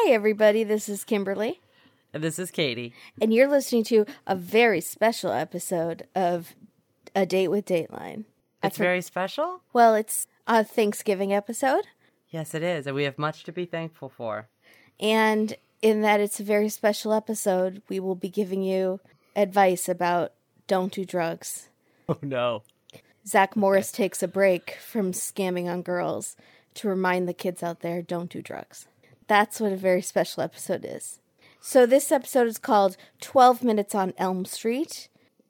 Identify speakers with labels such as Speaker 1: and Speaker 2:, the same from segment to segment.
Speaker 1: Hi, everybody. This is Kimberly,
Speaker 2: And this is Katie.
Speaker 1: and you're listening to a very special episode of A Date with Dateline.
Speaker 2: It's very special.
Speaker 1: Well, it's a Thanksgiving episode,
Speaker 2: Yes, it is. And we have much to be thankful for.
Speaker 1: and in that it's a very special episode, we will be giving you advice about don't do drugs.
Speaker 2: Oh, no.
Speaker 1: Zach Morris takes a break from scamming on girls to remind the kids out there don't do drugs. That's what a very special episode is. So, this episode is called 12 Minutes on Elm Street.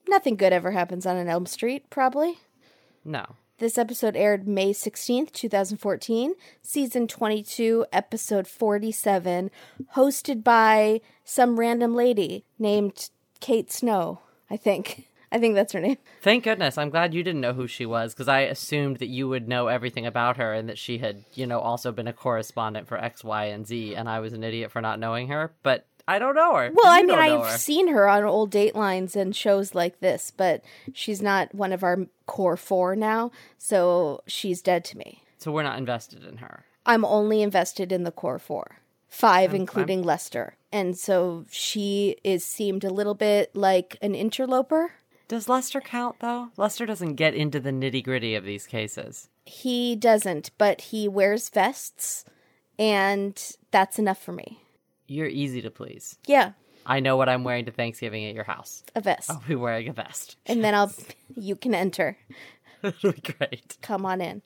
Speaker 1: Nothing good ever happens on an Elm Street, probably.
Speaker 2: No.
Speaker 1: This episode aired May 16th, 2014, season 22, episode 47, hosted by some random lady named Kate Snow, I think. I think that's her name.
Speaker 2: Thank goodness. I'm glad you didn't know who she was because I assumed that you would know everything about her and that she had, you know, also been a correspondent for X, Y, and Z. And I was an idiot for not knowing her, but I don't know her.
Speaker 1: Well, I mean, I've
Speaker 2: her.
Speaker 1: seen her on old Datelines and shows like this, but she's not one of our core four now, so she's dead to me.
Speaker 2: So we're not invested in her.
Speaker 1: I'm only invested in the core four, five including Lester, and so she is seemed a little bit like an interloper.
Speaker 2: Does Lester count, though? Lester doesn't get into the nitty gritty of these cases.
Speaker 1: He doesn't, but he wears vests, and that's enough for me.
Speaker 2: You're easy to please.
Speaker 1: Yeah,
Speaker 2: I know what I'm wearing to Thanksgiving at your house.
Speaker 1: a vest,
Speaker 2: I'll be wearing a vest.
Speaker 1: and then I'll you can enter.
Speaker 2: It'll be great.
Speaker 1: come on in.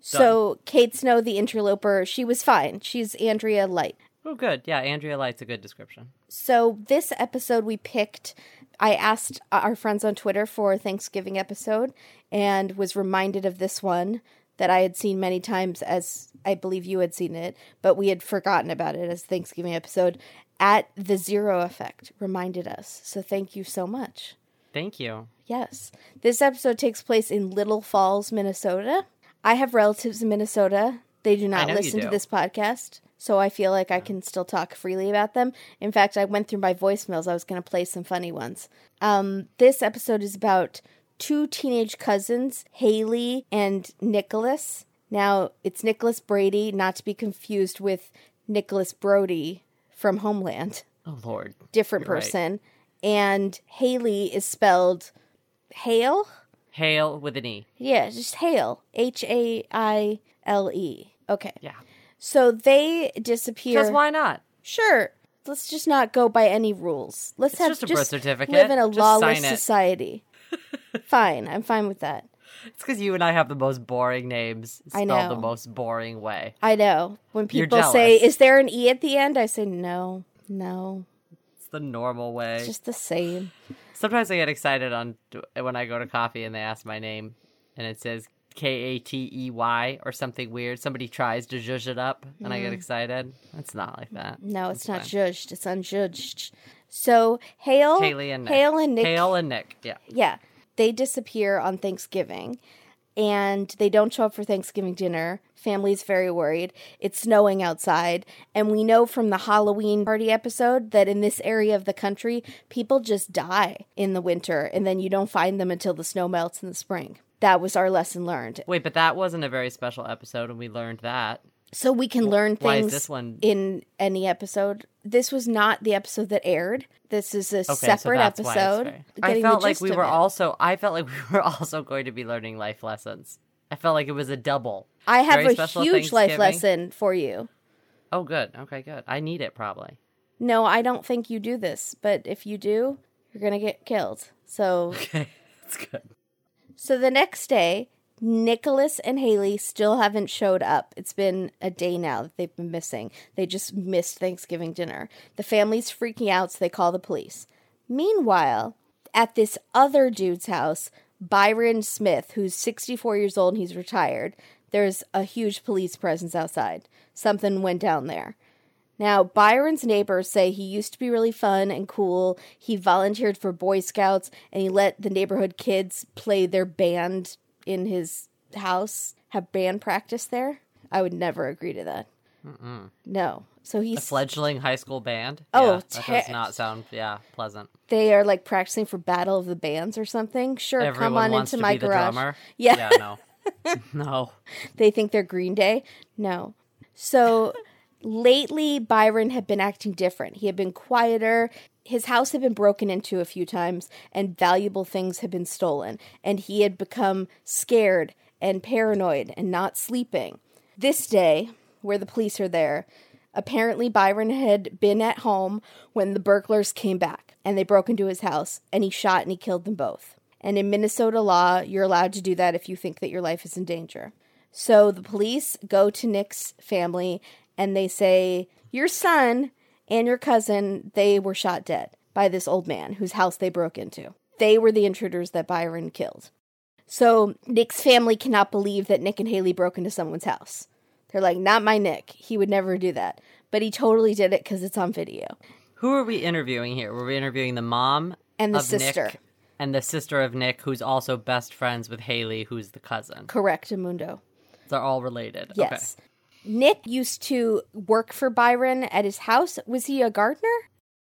Speaker 1: So Kate Snow, the interloper, she was fine. She's Andrea Light.
Speaker 2: Oh, good. Yeah, Andrea Light's a good description.
Speaker 1: So this episode we picked. I asked our friends on Twitter for a Thanksgiving episode and was reminded of this one that I had seen many times as I believe you had seen it, but we had forgotten about it as Thanksgiving episode. At the Zero Effect reminded us. So thank you so much.
Speaker 2: Thank you.
Speaker 1: Yes. This episode takes place in Little Falls, Minnesota. I have relatives in Minnesota. They do not listen to this podcast, so I feel like I can still talk freely about them. In fact, I went through my voicemails. I was going to play some funny ones. Um, this episode is about two teenage cousins, Haley and Nicholas. Now, it's Nicholas Brady, not to be confused with Nicholas Brody from Homeland
Speaker 2: Oh, Lord.
Speaker 1: different
Speaker 2: You're right.
Speaker 1: person. And Haley is spelled Haile.
Speaker 2: Haile with an E.
Speaker 1: Yeah, just Haile. H A I L E. Okay.
Speaker 2: Yeah.
Speaker 1: So they disappear.
Speaker 2: Because why not?
Speaker 1: Sure. Let's just not go by any rules. Let's
Speaker 2: It's
Speaker 1: have
Speaker 2: just a birth certificate.
Speaker 1: live in a
Speaker 2: Just
Speaker 1: lawless society. fine, I'm fine with that.
Speaker 2: It's because you and I have the most boring names
Speaker 1: I
Speaker 2: know. the most boring way.
Speaker 1: I know. When people say, "Is there an e at the end?" I say, "No, no,
Speaker 2: It's the normal way.
Speaker 1: it's just the same."
Speaker 2: Sometimes I get excited on when I go to coffee and they ask my name and it says K A T E Y or something weird. Somebody tries to zhuzh it up and I get mm. excited. It's not like that.
Speaker 1: No, it's not
Speaker 2: fine.
Speaker 1: judged. It's unjudged. So Haile,
Speaker 2: Haley and Nick.
Speaker 1: Haile and Nick,
Speaker 2: Haile and Nick. Yeah.
Speaker 1: yeah, they disappear on Thanksgiving, and they don't show up for Thanksgiving dinner. Family's very worried. It's snowing outside, and we know from the Halloween party episode that in this area of the country, people just die in the winter, and then you don't find them until the snow melts in the spring. That was our lesson learned.
Speaker 2: Wait, but that wasn't a very special episode and we learned that.
Speaker 1: So we can learn
Speaker 2: why is
Speaker 1: things
Speaker 2: this one-
Speaker 1: in any episode. This was not the episode that aired. This is a
Speaker 2: Okay,
Speaker 1: separate
Speaker 2: so that's why it's
Speaker 1: episode.
Speaker 2: very-
Speaker 1: getting
Speaker 2: I
Speaker 1: the
Speaker 2: felt like
Speaker 1: gist
Speaker 2: we
Speaker 1: of
Speaker 2: were
Speaker 1: it.
Speaker 2: also I felt like we were also going to be learning life lessons. I felt like it was a double.
Speaker 1: I have
Speaker 2: very
Speaker 1: a
Speaker 2: special
Speaker 1: huge life
Speaker 2: Thanksgiving.
Speaker 1: lesson for you.
Speaker 2: Oh good. Okay, good. I need it probably.
Speaker 1: No, I don't think you do this, but if you do, you're gonna get killed. So,
Speaker 2: Okay. That's good.
Speaker 1: So the next day, Nicholas and Haley still haven't showed up. It's been a day now that they've been missing. They just missed Thanksgiving dinner. The family's freaking out, so they call the police. Meanwhile, at this other dude's house, Byron Smith, who's 64 years old and he's retired, there's a huge police presence outside. Something went down there. Now, Byron's neighbors say he used to be really fun and cool. He volunteered for Boy Scouts and he let the neighborhood kids play their band in his house, have band practice there. I would never agree to that. No. So he's A
Speaker 2: fledgling high school band.
Speaker 1: Oh,
Speaker 2: yeah, that
Speaker 1: ter-
Speaker 2: does not sound yeah pleasant.
Speaker 1: they are like practicing for Battle of the Bands or something. Sure,
Speaker 2: Everyone
Speaker 1: come on
Speaker 2: wants
Speaker 1: into
Speaker 2: to
Speaker 1: my
Speaker 2: be the
Speaker 1: garage.
Speaker 2: drummer.
Speaker 1: Yeah.
Speaker 2: no, no.
Speaker 1: They think they're Green Day. No. So lately Byron had been acting different. He had been quieter. His house had been broken into a few times and valuable things had been stolen. And he had become scared and paranoid and not sleeping. This day, where the police are there, apparently Byron had been at home when the burglars came back and they broke into his house and he shot and he killed them both. And in Minnesota law, you're allowed to do that if you think that your life is in danger. So the police go to Nick's family and they say, Your son and your cousin, they were shot dead by this old man whose house they broke into. They were the intruders that Byron killed. So Nick's family cannot believe that Nick and Haley broke into someone's house. They're like, Not my Nick. He would never do that. But he totally did it because it's on video.
Speaker 2: Who are we interviewing here? Were we interviewing the mom
Speaker 1: And the
Speaker 2: of
Speaker 1: sister.
Speaker 2: Nick and the sister of Nick, who's also best friends with Haley, who's the cousin?
Speaker 1: Correct, Amundo.
Speaker 2: They're all related.
Speaker 1: Yes. Nick used to work for Byron at his house. Was he a gardener?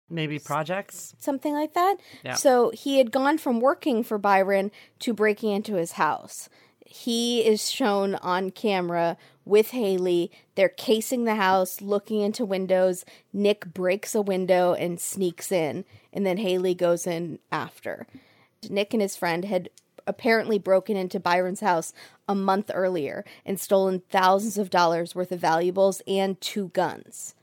Speaker 2: Maybe projects.
Speaker 1: Something like that?
Speaker 2: Yeah.
Speaker 1: So he had gone from working for Byron to breaking into his house. He is shown on camera with Haley. They're casing the house, looking into windows. Nick breaks a window and sneaks in, and then Haley goes in after. Nick and his friend had apparently broken into Byron's house a month earlier and stolen thousands of dollars worth of valuables and two guns.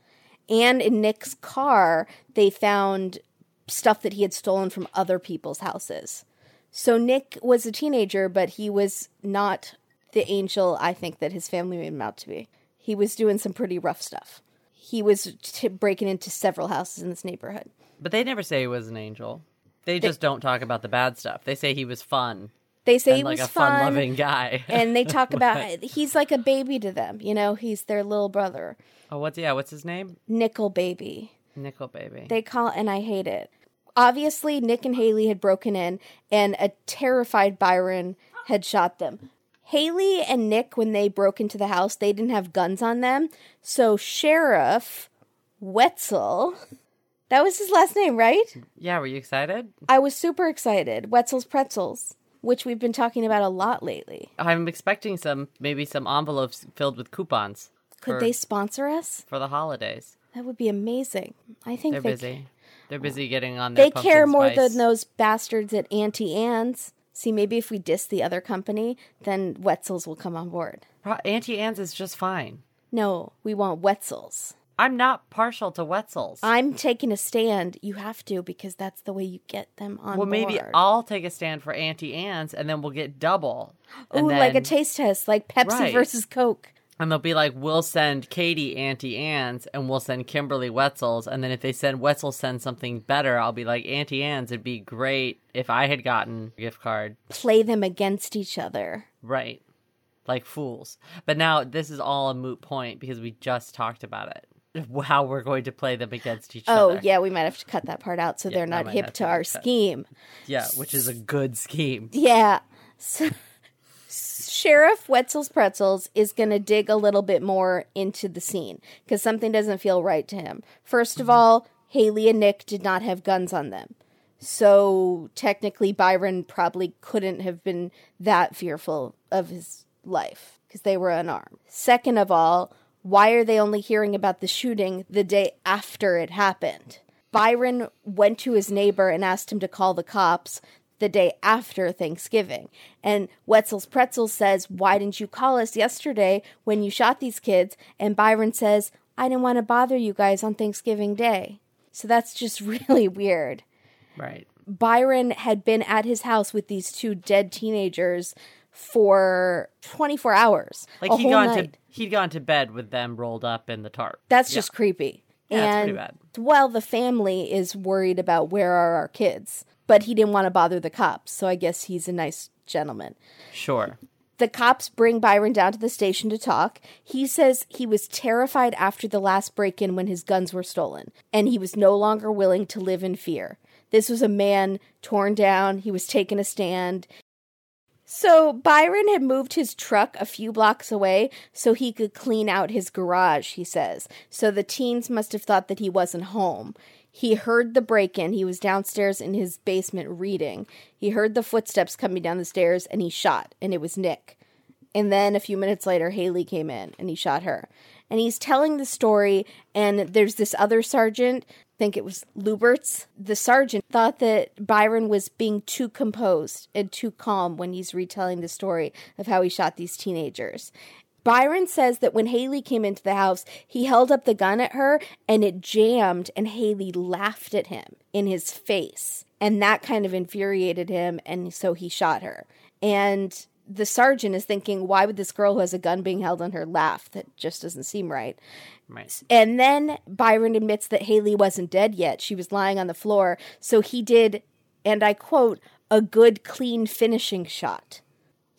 Speaker 1: And in Nick's car, they found stuff that he had stolen from other people's houses. So Nick was a teenager, but he was not the angel I think that his family made him out to be. He was doing some pretty rough stuff. He was t- breaking into several houses in this neighborhood.
Speaker 2: But they never say he was an angel. They just don't talk about the bad stuff. They say he was fun
Speaker 1: They say he
Speaker 2: like
Speaker 1: was
Speaker 2: a
Speaker 1: fun,
Speaker 2: fun-loving guy.
Speaker 1: and they talk about he's like a baby to them. You know, he's their little brother,
Speaker 2: oh, what's yeah? What's his name?
Speaker 1: nickel baby.
Speaker 2: Nickel baby.
Speaker 1: They call and I hate it. Obviously, Nick and Haley had broken in, and a terrified Byron had shot them. Haley and Nick, when they broke into the house, they didn't have guns on them. So Sheriff Wetzel, that was his last name, right?
Speaker 2: yeah, were you excited?
Speaker 1: I was super excited. Wetzel's Pretzels, which we've been talking about a lot lately.
Speaker 2: I'm expecting some maybe some envelopes filled with coupons.
Speaker 1: Could
Speaker 2: for,
Speaker 1: they sponsor us?
Speaker 2: for the holidays?
Speaker 1: That would be amazing. I think
Speaker 2: They're
Speaker 1: they
Speaker 2: busy. They're busy getting on. Their
Speaker 1: they care more
Speaker 2: spice.
Speaker 1: than those bastards at Auntie Anne's. See, maybe if we diss the other company, then Wetzel's will come on board.
Speaker 2: Auntie Anne's is just fine.
Speaker 1: No, we want Wetzel's.
Speaker 2: I'm not partial to Wetzel's.
Speaker 1: I'm taking a stand. You have to because that's the way you get them on
Speaker 2: well, maybe
Speaker 1: board.
Speaker 2: I'll take a stand for Auntie Anne's, and then we'll get double. And
Speaker 1: Ooh, like a taste test, like Pepsi
Speaker 2: Right.
Speaker 1: versus Coke.
Speaker 2: And they'll be like, we'll send Katie Auntie Anne's and we'll send Kimberly Wetzel's. And then if they send Wetzel send something better, I'll be like, Auntie Anne's, it'd be great if I had gotten a gift card.
Speaker 1: Play them against each other.
Speaker 2: Right. Like fools. But now this is all a moot point because we just talked about it. How we're going to play them against each
Speaker 1: Oh,
Speaker 2: other.
Speaker 1: Oh, yeah, we might have to cut that part out so they're not hip to our
Speaker 2: cut.
Speaker 1: scheme.
Speaker 2: Yeah, which is a good scheme.
Speaker 1: Yeah. So, Sheriff Wetzel's Pretzels is going to dig a little bit more into the scene because something doesn't feel right to him. 1st of mm-hmm. all, Haley and Nick did not have guns on them. So technically, Byron probably couldn't have been that fearful of his life because they were unarmed. Second of all, why are they only hearing about the shooting the day after it happened? Byron went to his neighbor and asked him to call the cops the day after Thanksgiving. And Wetzel's Pretzel says, Why didn't you call us yesterday when you shot these kids? And Byron says, I didn't want to bother you guys on Thanksgiving Day. So that's just really weird.
Speaker 2: Right.
Speaker 1: Byron had been at his house with these two dead teenagers for 24 hours.
Speaker 2: Like he'd gone
Speaker 1: night.
Speaker 2: to he'd gone to bed with them rolled up in the tarp.
Speaker 1: That's
Speaker 2: Yeah.
Speaker 1: just creepy.
Speaker 2: Yeah,
Speaker 1: and
Speaker 2: pretty bad.
Speaker 1: well, the family is worried about where are our kids, but he didn't want to bother the cops, so I guess he's a nice gentleman.
Speaker 2: Sure.
Speaker 1: The cops bring Byron down to the station to talk. He says he was terrified after the last break in when his guns were stolen, and he was no longer willing to live in fear. This was a man torn down. He was taking a stand. So Byron had moved his truck a few blocks away so he could clean out his garage, he says. So the teens must have thought that he wasn't home. He heard the break in. He was downstairs in his basement reading. He heard the footsteps coming down the stairs and he shot, and it was Nick. And then a few minutes later, Haley came in and he shot her. and he's telling the story. And there's this other sergeant, think it was Luberts. The sergeant thought that Byron was being too composed and too calm when he's retelling the story of how he shot these teenagers. Byron says that when Haley came into the house, he held up the gun at her and it jammed, and Haley laughed at him in his face. And that kind of infuriated him, and so he shot her. And the sergeant is thinking, why would this girl who has a gun being held on her laugh? That just doesn't seem right.
Speaker 2: Right.
Speaker 1: And then Byron admits that Haley wasn't dead yet. She was lying on the floor. So he did, and I quote, a good, clean finishing shot.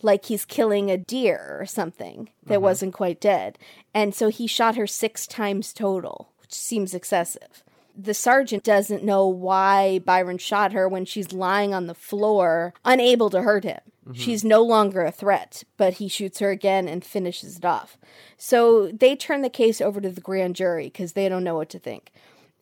Speaker 1: Like he's killing a deer or something that mm-hmm. wasn't quite dead. And so he shot her six times total, which seems excessive. The sergeant doesn't know why Byron shot her when she's lying on the floor, unable to hurt him. Mm-hmm. She's no longer a threat, but he shoots her again and finishes it off. So they turn the case over to the grand jury because they don't know what to think.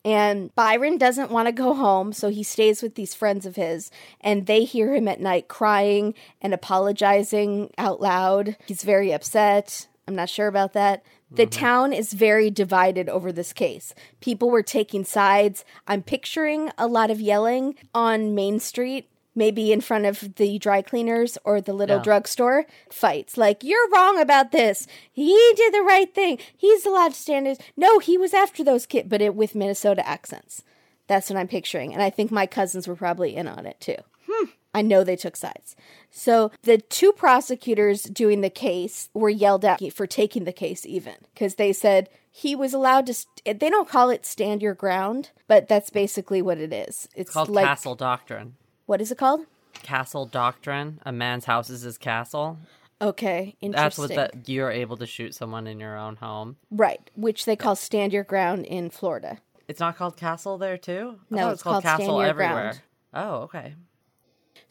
Speaker 1: And Byron doesn't want to go home, so he stays with these friends of his, and they hear him at night crying and apologizing out loud. He's very upset. I'm not sure about that. The mm-hmm. town is very divided over this case. People were taking sides. I'm picturing a lot of yelling on Main Street, maybe in front of the dry cleaners or the little
Speaker 2: Yeah.
Speaker 1: drugstore fights. Like, you're wrong about this. He did the right thing. He's allowed to stand his. No, he was after those kids, but it with Minnesota accents. That's what I'm picturing. And I think my cousins were probably in on it too. Hmm. I know they took sides. So the two prosecutors doing the case were yelled at for taking the case, even because they said he was allowed to. St- they don't call it stand your ground, but that's basically what it is. It's
Speaker 2: Called
Speaker 1: like
Speaker 2: castle doctrine.
Speaker 1: what is it called?
Speaker 2: Castle doctrine. A man's house is his castle.
Speaker 1: Okay, interesting.
Speaker 2: That's what that you're able to shoot someone in your own home.
Speaker 1: right, which they call stand your ground in Florida.
Speaker 2: It's not called castle there too.
Speaker 1: No,
Speaker 2: thought
Speaker 1: it's called stand your ground.
Speaker 2: Oh, okay.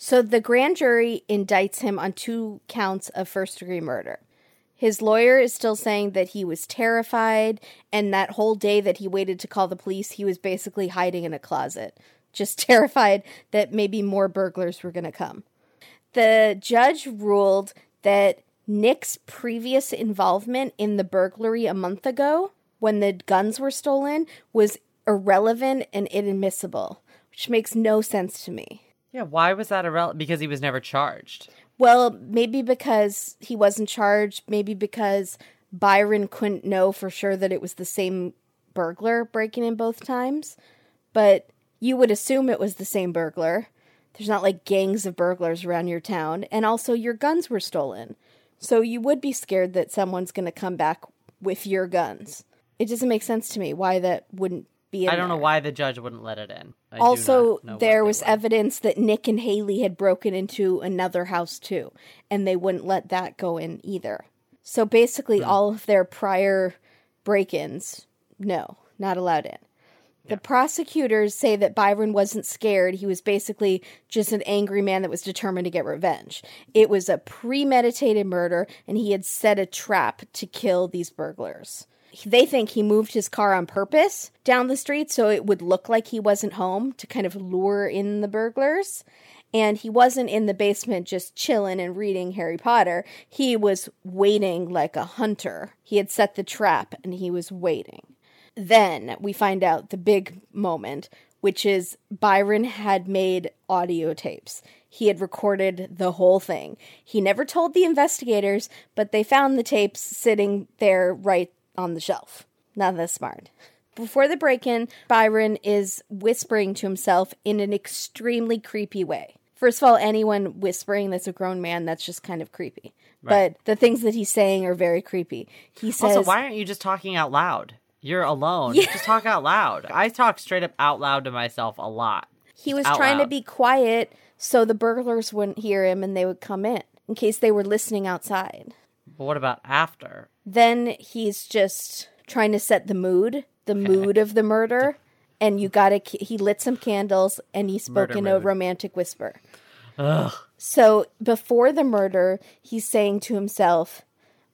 Speaker 1: So the grand jury indicts him on two counts of first degree murder. His lawyer is still saying that he was terrified, and that whole day that he waited to call the police, he was basically hiding in a closet, just terrified that maybe more burglars were going to come. The judge ruled that Nick's previous involvement in the burglary a month ago, when the guns were stolen, was irrelevant and inadmissible, which makes no sense to me.
Speaker 2: Yeah, why was that irrelevant? Because he was never charged.
Speaker 1: Well, maybe because he wasn't charged, maybe because Byron couldn't know for sure that it was the same burglar breaking in both times. But you would assume it was the same burglar. There's not like gangs of burglars around your town. And also, your guns were stolen. So you would be scared that someone's going to come back with your guns. It doesn't make sense to me why that wouldn't be
Speaker 2: I don't know why the judge wouldn't let it in. I
Speaker 1: Also,
Speaker 2: not know what
Speaker 1: there was evidence that Nick and Haley had broken into another house too, and they wouldn't let that go in either. So basically,
Speaker 2: Hmm.
Speaker 1: all of their prior break ins, no, not allowed in. The prosecutors say that Byron wasn't scared. He was basically just an angry man that was determined to get revenge. It was a premeditated murder, and he had set a trap to kill these burglars. They think he moved his car on purpose down the street so it would look like he wasn't home to kind of lure in the burglars. And he wasn't in the basement just chilling and reading Harry Potter. He was waiting like a hunter. He had set the trap and he was waiting. Then we find out the big moment, which is Byron had made audio tapes. He had recorded the whole thing. He never told the investigators, but they found the tapes sitting there right on the shelf. Not that smart. Before the break in, Byron is whispering to himself in an extremely creepy way. First of all, anyone whispering that's a grown man, that's just kind of creepy. But the things that he's saying are very creepy. He says,
Speaker 2: Also, why aren't you just talking out loud? You're alone. Just talk out loud. I talk straight up out loud to myself a lot.
Speaker 1: He was trying to be quiet so the burglars wouldn't hear him and they would come in in case they were listening outside.
Speaker 2: But what about after?
Speaker 1: Then he's just trying to set the mood, the mood of the murder. And you gotta, he lit some candles and he spoke
Speaker 2: Murder
Speaker 1: in a
Speaker 2: mood.
Speaker 1: romantic whisper.
Speaker 2: Ugh.
Speaker 1: So before the murder, he's saying to himself,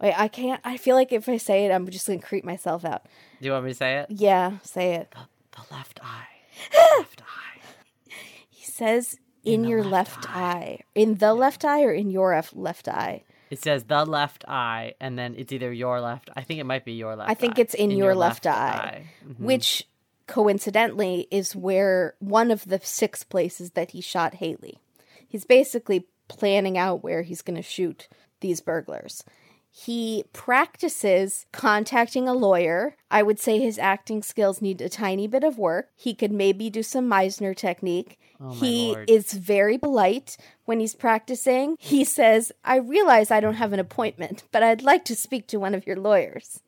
Speaker 1: Wait, I can't, I feel like if I say it, I'm just gonna creep myself out.
Speaker 2: Do you want me to say it?
Speaker 1: Yeah, say it.
Speaker 2: The left eye. The left eye.
Speaker 1: He says, in,
Speaker 2: the
Speaker 1: your
Speaker 2: left
Speaker 1: left, eye. In the left eye or in your F- left eye?
Speaker 2: It says the left eye, and then it's either your left. I think it might be your left.
Speaker 1: I think
Speaker 2: eye.
Speaker 1: it's in, your, left, eye,
Speaker 2: Mhm.
Speaker 1: which coincidentally is where one of the six places that he shot Haley. He's basically planning out where he's going to shoot these burglars. He practices contacting a lawyer. I would say his acting skills need a tiny bit of work. He could maybe do some Meisner technique.
Speaker 2: Oh,
Speaker 1: he
Speaker 2: Lord.
Speaker 1: is very polite when he's practicing. He says, I realize I don't have an appointment, but I'd like to speak to one of your lawyers.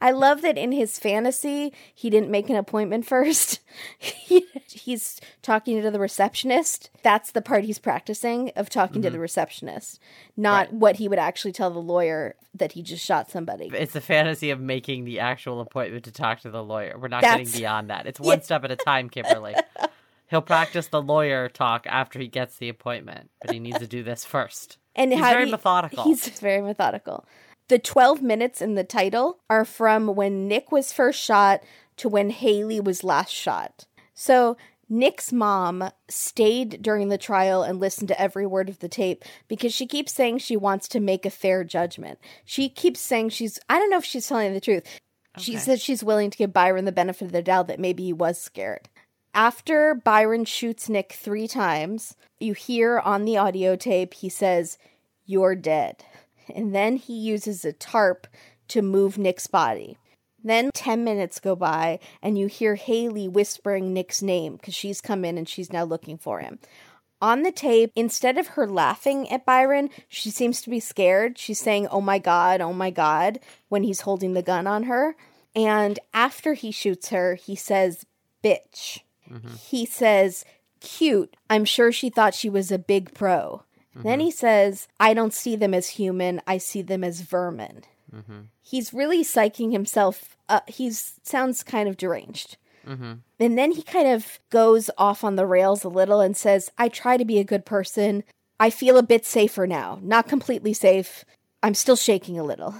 Speaker 1: I love that in his fantasy, he didn't make an appointment first. He- he's talking to the receptionist. That's the part he's practicing of talking to the receptionist, not
Speaker 2: Mm-hmm. Right.
Speaker 1: what he would actually tell the lawyer that he just shot somebody.
Speaker 2: It's the fantasy of making the actual appointment to talk to the lawyer. We're not
Speaker 1: That's-
Speaker 2: getting beyond that. It's one step at a time, Kimberly. He'll practice the lawyer talk after he gets the appointment, but he needs to do this first.
Speaker 1: And
Speaker 2: He's very
Speaker 1: you-
Speaker 2: methodical.
Speaker 1: He's very methodical. The 12 minutes in the title are from when Nick was first shot to when Haley was last shot. So Nick's mom stayed during the trial and listened to every word of the tape because she keeps saying she wants to make a fair judgment. She keeps saying she's, I don't know if she's telling the truth. She says she's willing to give Byron the benefit of the doubt that maybe he was scared. After Byron shoots Nick three times, you hear on the audio tape he says, You're dead. And then he uses a tarp to move Nick's body. Then 10 minutes go by, and you hear Haley whispering Nick's name because she's come in and she's now looking for him. On the tape, instead of her laughing at Byron, she seems to be scared. She's saying, Oh my God, oh my God, when he's holding the gun on her. And after he shoots her, he says, Bitch. Mm-hmm. He says, Cute. I'm sure she thought she was a big pro. Then he says, I don't see them as human, I see them as vermin. Mm-hmm. He's really psyching himself up. He's sounds kind of deranged. Mm-hmm. And then he kind of goes off on the rails a little and says, I try to be a good person. I feel a bit safer now. Not completely safe. I'm still shaking a little.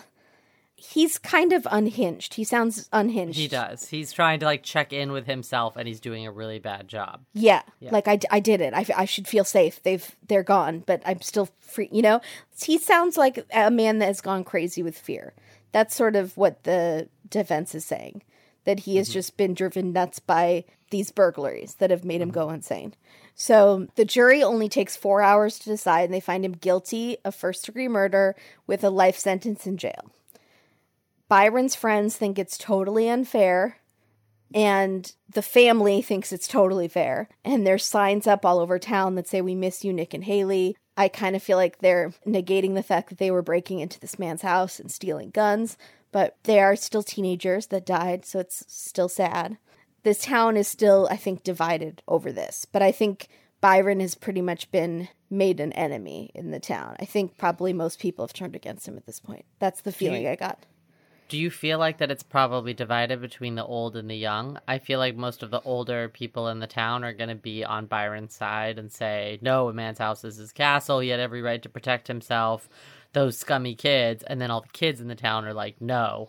Speaker 1: He's kind of unhinged. He sounds unhinged.
Speaker 2: He does. He's trying to like check in with himself, and he's doing a really bad job.
Speaker 1: Yeah,
Speaker 2: Yeah.
Speaker 1: like I, I did it. I, I should feel safe. They've they're gone, but I'm still free. You know, he sounds like a man that has gone crazy with fear. That's sort of what the defense is saying. That he has mm-hmm. just been driven nuts by these burglaries that have made him mm-hmm. go insane. So the jury only takes four hours to decide, and they find him guilty of first degree murder with a life sentence in jail. Byron's friends think it's totally unfair and the family thinks it's totally fair. And there's signs up all over town that say, We miss you, Nick and Haley. I kind of feel like they're negating the fact that they were breaking into this man's house and stealing guns, but they are still teenagers that died, so it's still sad. This town is still, I think, divided over this, but I think Byron has pretty much been made an enemy in the town. I think probably most people have turned against him at this point. That's the feeling I got.
Speaker 2: Do you feel like that it's probably divided between the old and the young? I feel like most of the older people in the town are going to be on Byron's side and say, no, a man's house is his castle. He had every right to protect himself. Those scummy kids. And then all the kids in the town are like, no,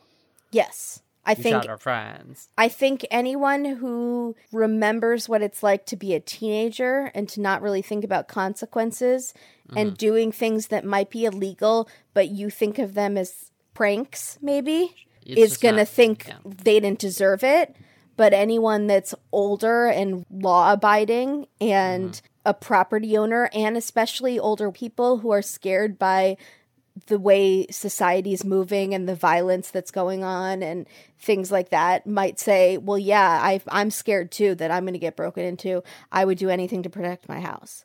Speaker 1: Yes. I
Speaker 2: you
Speaker 1: think
Speaker 2: shot our friends.
Speaker 1: I think anyone who remembers what it's like to be a teenager and to not really think about consequences and mm-hmm. doing things that might be illegal, but you think of them as pranks, maybe,
Speaker 2: It's
Speaker 1: is going to think
Speaker 2: yeah.
Speaker 1: they didn't deserve it. But anyone that's older and law abiding and mm-hmm. a property owner, and especially older people who are scared by the way society is moving and the violence that's going on and things like that might say, well, yeah, I, I'm scared too that I'm going to get broken into. I would do anything to protect my house.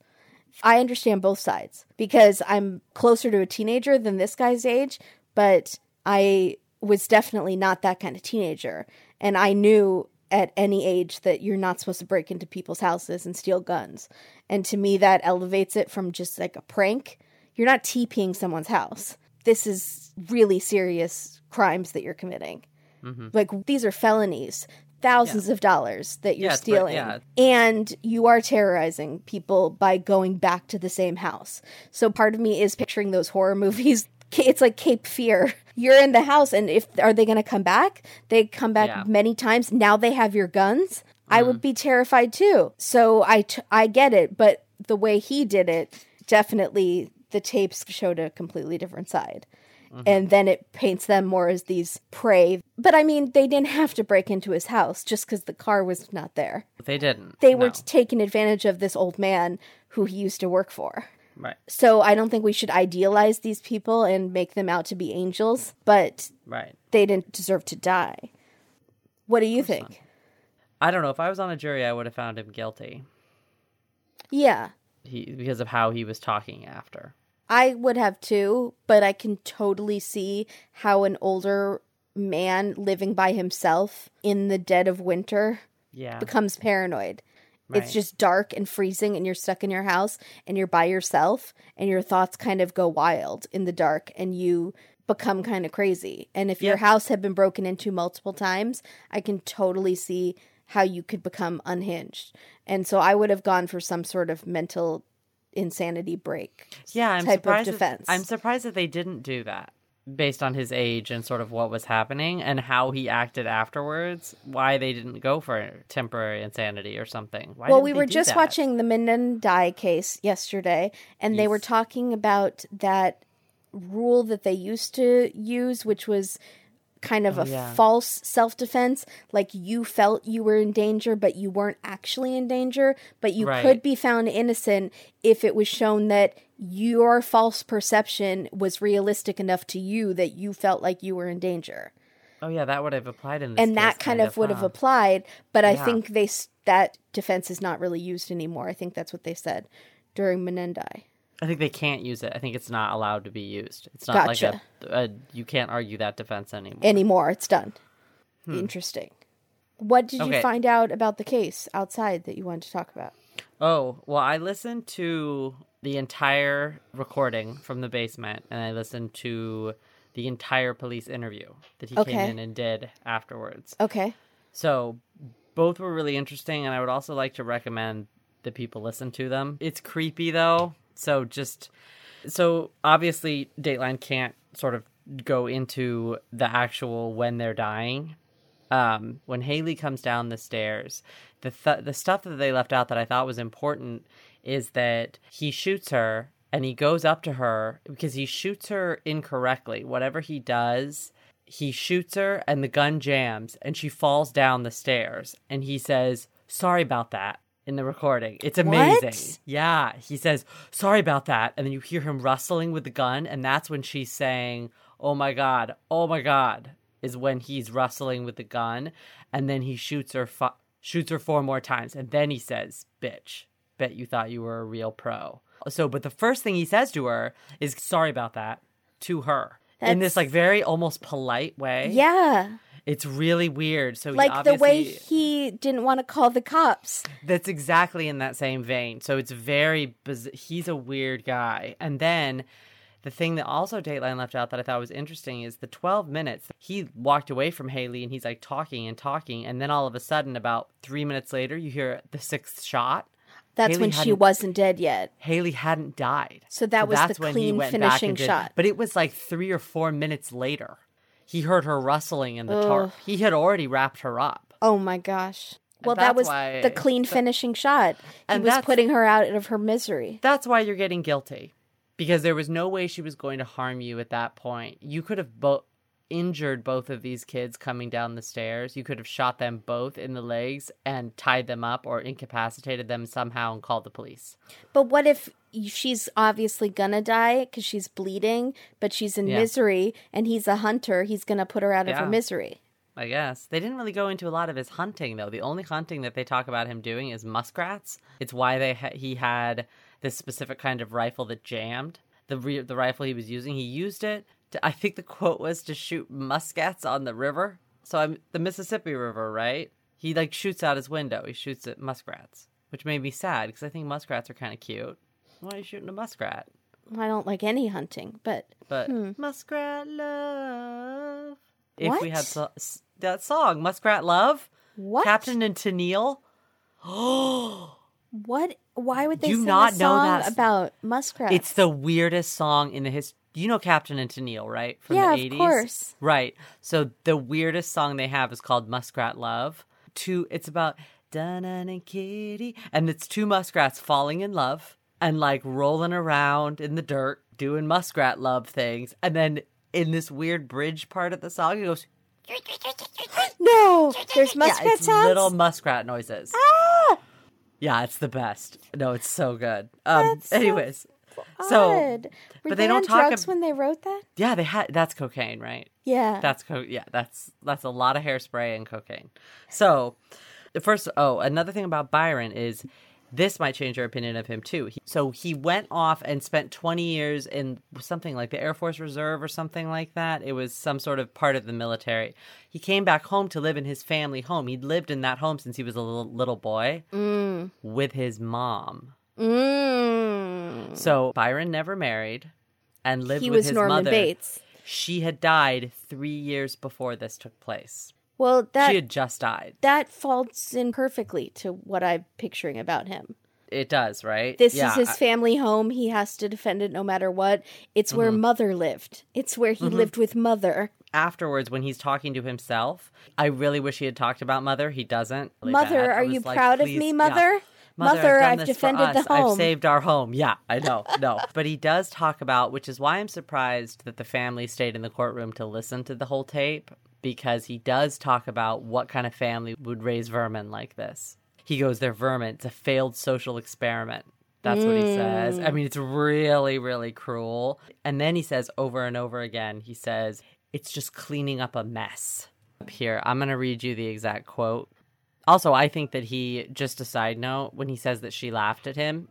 Speaker 1: I understand both sides because I'm closer to a teenager than this guy's age, but I was definitely not that kind of teenager. And I knew at any age that you're not supposed to break into people's houses and steal guns. And to me, that elevates it from just like a prank. You're not TPing someone's house. This is really serious crimes that you're committing. Mm-hmm. Like these are felonies, thousands of dollars that you're
Speaker 2: Yeah,
Speaker 1: stealing.
Speaker 2: yeah.
Speaker 1: And you are terrorizing people by going back to the same house. So part of me is picturing those horror movies. It's like Cape Fear. You're in the house, and if are they going to come back? They come back
Speaker 2: Yeah.
Speaker 1: many times. Now they have your guns. I would mm. be terrified too. So I t- I get it, but the way he did it definitely the tapes showed a completely different side. Mm-hmm. And then it paints them more as these prey. But I mean, they didn't have to break into his house just because the car was not there.
Speaker 2: They didn't.
Speaker 1: They were taking advantage of this old man who he used to work for.
Speaker 2: Right.
Speaker 1: So I don't think we should idealize these people and make them out to be angels, but
Speaker 2: Right.
Speaker 1: they didn't deserve to die. What do you think?
Speaker 2: I don't know. If I was on a jury, I would have found him guilty.
Speaker 1: Yeah,
Speaker 2: He because of how he was talking after.
Speaker 1: I would have too, but I can totally see how an older man living by himself in the dead of winter
Speaker 2: Yeah.
Speaker 1: becomes paranoid. It's just dark and freezing, and you're stuck in your house and you're by yourself, and your thoughts kind of go wild in the dark, and you become kind of crazy. And if your house had been broken into multiple times, I can totally see how you could become unhinged. And so I would have gone for some sort of mental insanity break.
Speaker 2: yeah, I'm
Speaker 1: type of
Speaker 2: surprised. that-
Speaker 1: defense.
Speaker 2: I'm surprised that they didn't do that based on his age and sort of what was happening and how he acted afterwards. Why they didn't go for temporary insanity or something? Why
Speaker 1: well, we were just
Speaker 2: that?
Speaker 1: watching the Menendai case yesterday, and they were talking about that rule that they used to use, which was kind of oh, a
Speaker 2: Oh, yeah.
Speaker 1: false self defense. Like you felt you were in danger, but you weren't actually in danger, but you
Speaker 2: Right.
Speaker 1: could be found innocent if it was shown that your false perception was realistic enough to you that you felt like you were in danger
Speaker 2: Oh yeah, that would have applied in this
Speaker 1: and that
Speaker 2: case,
Speaker 1: kind of would have applied but i think they that defense is not really used anymore i think that's what they said during menendai
Speaker 2: I think they can't use it. I think it's not allowed to be used. It's not
Speaker 1: Gotcha.
Speaker 2: like a, a you can't argue that defense anymore.
Speaker 1: anymore it's done interesting what did you
Speaker 2: Hmm.
Speaker 1: Find out about the case outside that you wanted to talk about
Speaker 2: Oh, well, I listened to the entire recording from the basement and I listened to the entire police interview that he came in and did afterwards.
Speaker 1: okay
Speaker 2: So, both were really interesting and I would also like to recommend that people listen to them. It's creepy though, so just so obviously Dateline can't sort of go into the actual when they're dying. Um, when Haley comes down the stairs, the th- the stuff that they left out that I thought was important is that he shoots her and he goes up to her because he shoots her incorrectly. Whatever he does, he shoots her and the gun jams and she falls down the stairs and he says, "Sorry about that." In the recording, it's amazing.
Speaker 1: What?
Speaker 2: Yeah, he says, "Sorry about that," and then you hear him rustling with the gun, and that's when she's saying, "Oh my god, oh my god," is when he's rustling with the gun, and then he shoots her, fu- shoots her four more times, and then he says, "Bitch, bet you thought you were a real pro." So, but the first thing he says to her is, "Sorry about that," to her in this like very almost polite way.
Speaker 1: yeah
Speaker 2: it's really weird. So, he
Speaker 1: like the way he didn't want to call the cops
Speaker 2: that's exactly in that same vein. So it's very biz- he's a weird guy. And then the thing that also Dateline left out that I thought was interesting is the 12 minutes he walked away from Haley and he's like talking and talking and then all of a sudden about 3 minutes later you hear the sixth shot.
Speaker 1: that's
Speaker 2: Haley
Speaker 1: when she wasn't dead yet
Speaker 2: Haley hadn't died.
Speaker 1: So that was the
Speaker 2: that's when he
Speaker 1: clean finishing
Speaker 2: and did-
Speaker 1: shot.
Speaker 2: But it was like 3 or 4 minutes later. He heard her rustling in the tarp. He had already wrapped her up.
Speaker 1: oh my gosh well that was
Speaker 2: why-
Speaker 1: the clean finishing shot he
Speaker 2: And
Speaker 1: was putting her out of her misery
Speaker 2: That's why you're getting guilty. Because there was no way she was going to harm you at that point. You could have bo- injured both of these kids coming down the stairs. You could have shot them both in the legs and tied them up or incapacitated them somehow and called the police.
Speaker 1: But what if she's obviously gonna die because she's bleeding, but she's in
Speaker 2: Yeah.
Speaker 1: misery, and he's a hunter? He's gonna put her out of her misery.
Speaker 2: I guess. They didn't really go into a lot of his hunting though. The only hunting that they talk about him doing is muskrats. It's why they ha- he had this specific kind of rifle that jammed. The re- the rifle he was using, he used it I think the quote was to shoot muskats on the river. So I'm the Mississippi River, right? He like shoots out his window. He shoots at muskrats, which made me sad because I think muskrats are kind of cute. Why are you shooting a muskrat?
Speaker 1: I don't like any hunting, but
Speaker 2: But hmm. muskrat love. If we had so- that song, Muskrat Love,
Speaker 1: what?
Speaker 2: Captain and Tennille. Oh.
Speaker 1: What? Why would they
Speaker 2: Do you
Speaker 1: sing
Speaker 2: not
Speaker 1: a
Speaker 2: know that
Speaker 1: about muskrats?
Speaker 2: It's the weirdest song in the history. You know Captain and Tennille, right? From
Speaker 1: Yeah,
Speaker 2: the
Speaker 1: of
Speaker 2: 80s?
Speaker 1: course.
Speaker 2: Right. So the weirdest song they have is called Muskrat Love. Two it's about Dun and Kitty and it's two muskrats falling in love and like rolling around in the dirt doing muskrat love things. And then in this weird bridge part of the song, he goes,
Speaker 1: No, there's muskrat yeah,
Speaker 2: it's
Speaker 1: sounds.
Speaker 2: little muskrat noises.
Speaker 1: Ah,
Speaker 2: Yeah, it's the best. No, it's so good. Um,
Speaker 1: That's so
Speaker 2: anyways, so
Speaker 1: odd. Were
Speaker 2: but
Speaker 1: they,
Speaker 2: they don't
Speaker 1: on
Speaker 2: talk
Speaker 1: drugs
Speaker 2: ab-
Speaker 1: when they wrote that?
Speaker 2: yeah, they had that's cocaine, right?
Speaker 1: Yeah.
Speaker 2: That's co- yeah, that's that's a lot of hairspray and cocaine. So, the first oh, another thing about Byron is this might change your opinion of him too. He, so he went off and spent 20 years in something like the Air Force Reserve or something like that. It was some sort of part of the military. He came back home to live in his family home. He'd lived in that home since he was a little, little boy
Speaker 1: Mm.
Speaker 2: with his mom.
Speaker 1: Mm.
Speaker 2: So Byron never married and lived
Speaker 1: He
Speaker 2: with his
Speaker 1: Norman
Speaker 2: mother.
Speaker 1: Bates.
Speaker 2: She had died three years before this took place.
Speaker 1: Well, that
Speaker 2: she had just died.
Speaker 1: that falls in perfectly to what I'm picturing about him.
Speaker 2: It does, right?
Speaker 1: This
Speaker 2: Yeah,
Speaker 1: is his
Speaker 2: I-
Speaker 1: family home. He has to defend it no matter what. It's where
Speaker 2: Mm-hmm.
Speaker 1: mother lived. It's where he lived with mother.
Speaker 2: Afterwards, when he's talking to himself, I really wish he had talked about mother. He doesn't. Really
Speaker 1: Mother,
Speaker 2: bad.
Speaker 1: Are you
Speaker 2: like,
Speaker 1: proud of
Speaker 2: "Please,
Speaker 1: me,
Speaker 2: yeah.
Speaker 1: Mother?
Speaker 2: Mother, I've,
Speaker 1: I've
Speaker 2: this
Speaker 1: defended
Speaker 2: for
Speaker 1: the home.
Speaker 2: I've saved our home. Yeah, I know, no. but he does talk about, which is why I'm surprised that the family stayed in the courtroom to listen to the whole tape, because he does talk about what kind of family would raise vermin like this. He goes, they're vermin. It's a failed social experiment. That's what he says. I hmm. mean, it's really, really cruel. And then he says over and over again, he says, it's just cleaning up a mess. Here, I'm going to read you the exact quote. Also, I think that he, just a side note, when he says that she laughed at him,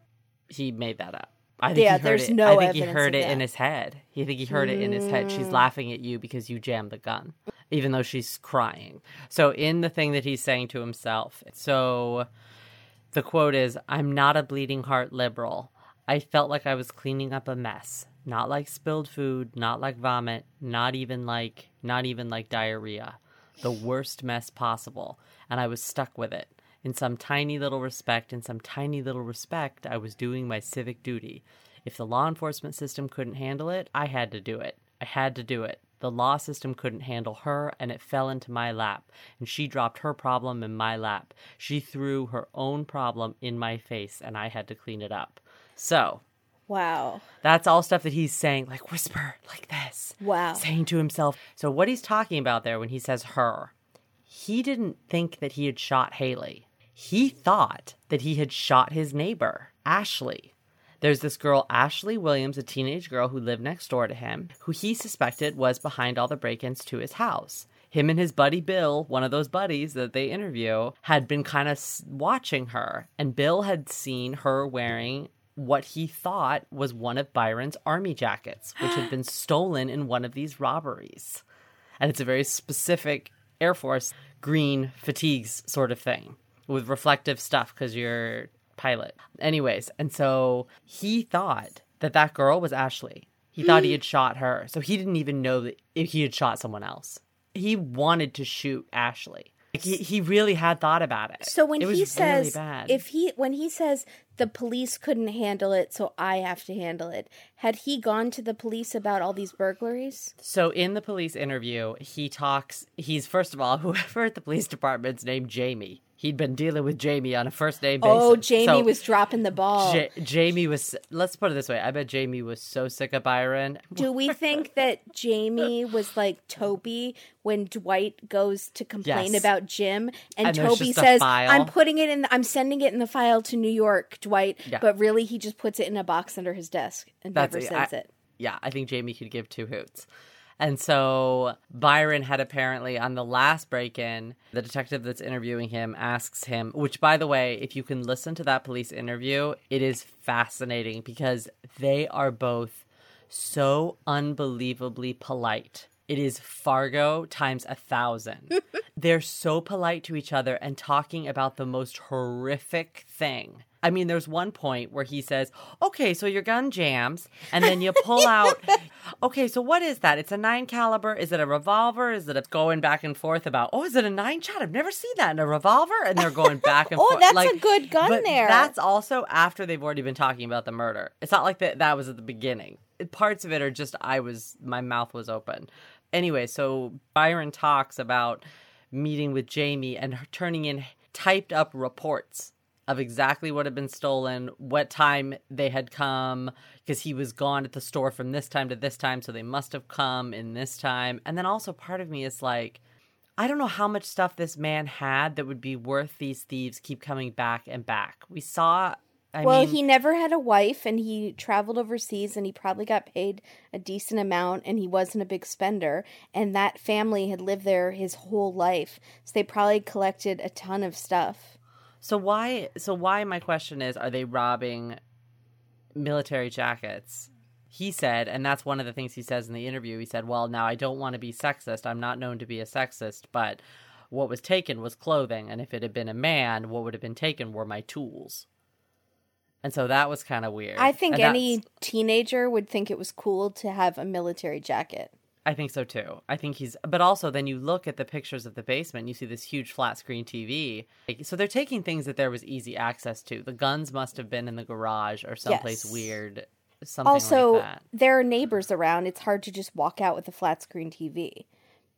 Speaker 2: he made that up. I think
Speaker 1: Yeah,
Speaker 2: he heard
Speaker 1: there's
Speaker 2: it.
Speaker 1: no
Speaker 2: I think he heard it in his head. He think he heard it in his head. She's laughing at you because you jammed the gun, even though she's crying. So in the thing that he's saying to himself, so the quote is, "I'm not a bleeding heart liberal. I felt like I was cleaning up a mess, not like spilled food, not like vomit, not even like not even like diarrhea, the worst mess possible, and I was stuck with it." In some tiny little respect, in some tiny little respect, I was doing my civic duty. If the law enforcement system couldn't handle it, I had to do it. I had to do it. The law system couldn't handle her, and it fell into my lap. And she dropped her problem in my lap. She threw her own problem in my face, and I had to clean it up. So,
Speaker 1: Wow.
Speaker 2: that's all stuff that he's saying, like whisper, like this.
Speaker 1: Wow.
Speaker 2: Saying to himself. So, what he's talking about there when he says her, he didn't think that he had shot Haley. He thought that he had shot his neighbor, Ashley. There's this girl, Ashley Williams, a teenage girl who lived next door to him, who he suspected was behind all the break ins to his house. Him and his buddy Bill, one of those buddies that they interview, had been kind of watching her. And Bill had seen her wearing what he thought was one of Byron's army jackets, which had been stolen in one of these robberies. And it's a very specific Air Force green fatigues sort of thing with reflective stuff because you're pilot. Anyways, and so he thought that that girl was Ashley. He thought he had shot her. So he didn't even know that he had shot someone else. He wanted to shoot Ashley. Like, he, he really had thought about it.
Speaker 1: So when
Speaker 2: It
Speaker 1: he says
Speaker 2: bad.
Speaker 1: if he when he says the police couldn't handle it, so I have to handle it, had he gone to the police about all these burglaries?
Speaker 2: So in the police interview, he talks. He's first of all, whoever at the police department's named Jamie. He'd been dealing with Jamie on a first name oh, basis.
Speaker 1: Oh, Jamie
Speaker 2: So
Speaker 1: was dropping the ball.
Speaker 2: Ja- Jamie was. Let's put it this way. I bet Jamie was so sick of Byron.
Speaker 1: Do we think that Jamie was like Toby when Dwight goes to complain
Speaker 2: Yes.
Speaker 1: about Jim and,
Speaker 2: And
Speaker 1: Toby says, "I'm putting it in I'm sending it in the file to New York, Dwight."
Speaker 2: Yeah.
Speaker 1: But really he just puts it in a box under his desk and
Speaker 2: That's
Speaker 1: never
Speaker 2: it.
Speaker 1: sends
Speaker 2: I-
Speaker 1: it.
Speaker 2: Yeah, I think Jamie could give two hoots. And so Byron had apparently on the last break in, the detective that's interviewing him asks him, which by the way, if you can listen to that police interview, it is fascinating because they are both so unbelievably polite. It is Fargo times a thousand. They're so polite to each other and talking about the most horrific thing. I mean, there's one point where he says, Okay, so your gun jams, and then you pull out Okay, so what is that? It's a nine caliber. Is it a revolver? Is it a going back and forth about, oh, is it a nine shot? I've never seen that in a revolver. And they're going back and
Speaker 1: Oh,
Speaker 2: forth.
Speaker 1: Oh, that's
Speaker 2: like,
Speaker 1: a good gun
Speaker 2: but
Speaker 1: there.
Speaker 2: That's also after they've already been talking about the murder. It's not like that that was at the beginning. Parts of it are just I was my mouth was open. Anyway, so Byron talks about meeting with Jamie and her turning in typed up reports of exactly what had been stolen, what time they had come, because he was gone at the store from this time to this time, so they must have come in this time. And then also part of me is like, I don't know how much stuff this man had that would be worth these thieves keep coming back and back. We saw I
Speaker 1: well,
Speaker 2: mean,
Speaker 1: he never had a wife and he traveled overseas and he probably got paid a decent amount and he wasn't a big spender. And that family had lived there his whole life. So they probably collected a ton of stuff.
Speaker 2: So why so why my question is are they robbing military jackets? He said, and that's one of the things he says in the interview. He said, "Well, now I don't want to be sexist. I'm not known to be a sexist, but what was taken was clothing, and if it had been a man, what would have been taken were my tools." And so that was kind of weird.
Speaker 1: I think
Speaker 2: And
Speaker 1: any
Speaker 2: that's-
Speaker 1: teenager would think it was cool to have a military jacket.
Speaker 2: I think so too. I think he's, but also then you look at the pictures of the basement, you see this huge flat screen TV. So they're taking things that there was easy access to. The guns must have been in the garage or someplace
Speaker 1: Yes.
Speaker 2: weird, something
Speaker 1: also,
Speaker 2: like that.
Speaker 1: there are neighbors around. It's hard to just walk out with a flat screen TV.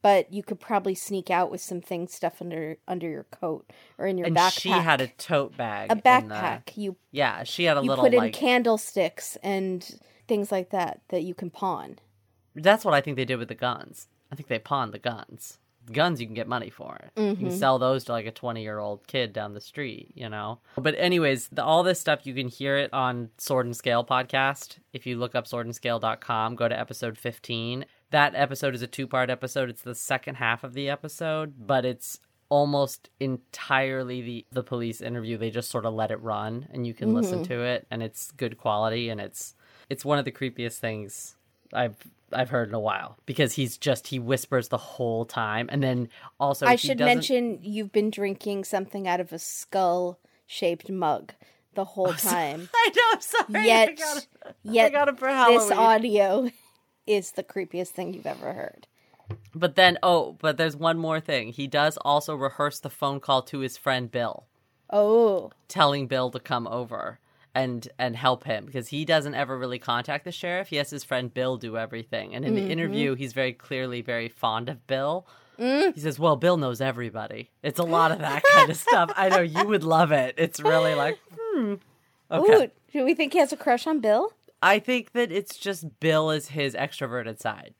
Speaker 1: But you could probably sneak out with some things stuff under under your coat or in your
Speaker 2: And
Speaker 1: backpack.
Speaker 2: she had a tote bag.
Speaker 1: a
Speaker 2: in the-
Speaker 1: backpack. you
Speaker 2: yeah, she had a
Speaker 1: you
Speaker 2: little
Speaker 1: put in
Speaker 2: like.
Speaker 1: candlesticks and things like that that you can pawn.
Speaker 2: That's what I think they did with the guns. I think they pawned the guns. Guns you can get money for. You
Speaker 1: Mm-hmm.
Speaker 2: can sell those to like a 20 year old kid down the street, you know? But, anyways, the, all this stuff, you can hear it on Sword and Scale podcast. If you look up swordandscale.com, go to episode 15. That episode is a two part episode. It's the second half of the episode, but it's almost entirely the, the police interview. They just sort of let it run and you can listen to it and it's good quality and it's it's one of the creepiest things I've I've heard in a while because he's just he whispers the whole time, and then also
Speaker 1: I should mention you've been drinking something out of a skull shaped mug the whole oh, time.
Speaker 2: I know. I'm sorry. I
Speaker 1: yet,
Speaker 2: got it.
Speaker 1: yet
Speaker 2: got it for
Speaker 1: this audio is the creepiest thing you've ever heard.
Speaker 2: But then, oh, but there's one more thing. He does also rehearse the phone call to his friend Bill,
Speaker 1: Oh,
Speaker 2: telling Bill to come over and and help him because he doesn't ever really contact the sheriff. He has his friend Bill do everything. And in
Speaker 1: Mm-hmm.
Speaker 2: the interview, he's very clearly very fond of Bill.
Speaker 1: Mm.
Speaker 2: He says, "Well, Bill knows everybody." It's a lot of that kind of stuff. I know you would love it. It's really like, hmm. Okay.
Speaker 1: ooh, do we think he has a crush on Bill?
Speaker 2: I think that it's just Bill is his extroverted side.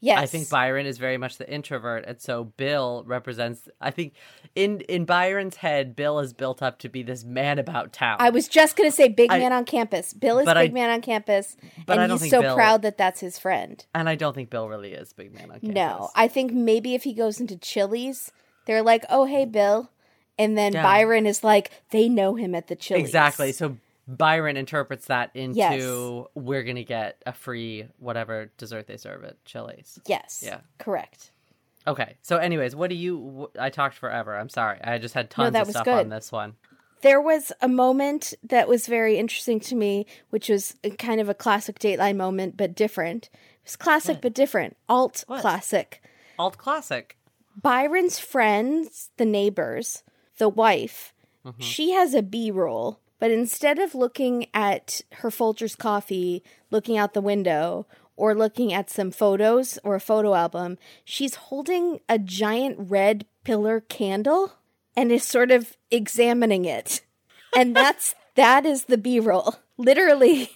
Speaker 1: Yes,
Speaker 2: I think Byron is very much the introvert, and so Bill represents. I think in in Byron's head, Bill is built up to be this man about town.
Speaker 1: I was just gonna say big
Speaker 2: I-
Speaker 1: man on campus. Bill is big
Speaker 2: I-
Speaker 1: man on campus,
Speaker 2: but
Speaker 1: and
Speaker 2: I don't
Speaker 1: he's so
Speaker 2: Bill-
Speaker 1: proud that that's his friend.
Speaker 2: and I don't think Bill really is big man on campus.
Speaker 1: No, I think maybe if he goes into Chili's, they're like, "Oh, hey, Bill," and then
Speaker 2: Yeah.
Speaker 1: Byron is like, "They know him at the Chili's."
Speaker 2: exactly. So Byron interprets that into
Speaker 1: Yes.
Speaker 2: we're gonna get a free whatever dessert they serve at Chili's.
Speaker 1: Yes.
Speaker 2: Yeah.
Speaker 1: Correct.
Speaker 2: Okay. So, anyways, what do you? I talked forever. I'm sorry. I just had tons
Speaker 1: that
Speaker 2: of
Speaker 1: was
Speaker 2: stuff
Speaker 1: good.
Speaker 2: on this one.
Speaker 1: There was a moment that was very interesting to me, which was kind of a classic Dateline moment, but different. It was classic but different. Alt
Speaker 2: What?
Speaker 1: classic.
Speaker 2: Alt classic.
Speaker 1: Byron's friends, the neighbors, the wife,
Speaker 2: Mm-hmm.
Speaker 1: she has a B roll, but instead of looking at her Folgers coffee, looking out the window, or looking at some photos or a photo album, she's holding a giant red pillar candle and is sort of examining it. And that's that is the B roll. Literally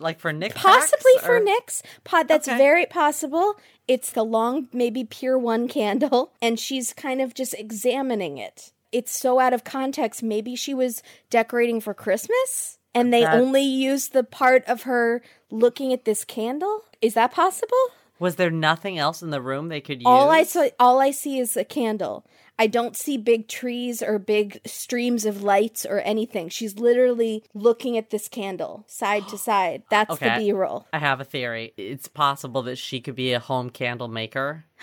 Speaker 2: Like for Nick.
Speaker 1: possibly for
Speaker 2: or-
Speaker 1: Nick's pod. That's
Speaker 2: Okay.
Speaker 1: very possible. It's the long, maybe pure one candle, and she's kind of just examining it. It's so out of context. Maybe she was decorating for Christmas, and they
Speaker 2: That's-
Speaker 1: only used the part of her looking at this candle. Is that possible?
Speaker 2: Was there nothing else in the room they could use?
Speaker 1: All I saw, all I see is a candle. I don't see big trees or big streams of lights or anything. She's literally looking at this candle side to side. That's
Speaker 2: Okay.
Speaker 1: the B roll.
Speaker 2: I have a theory. It's possible that she could be a home candle maker.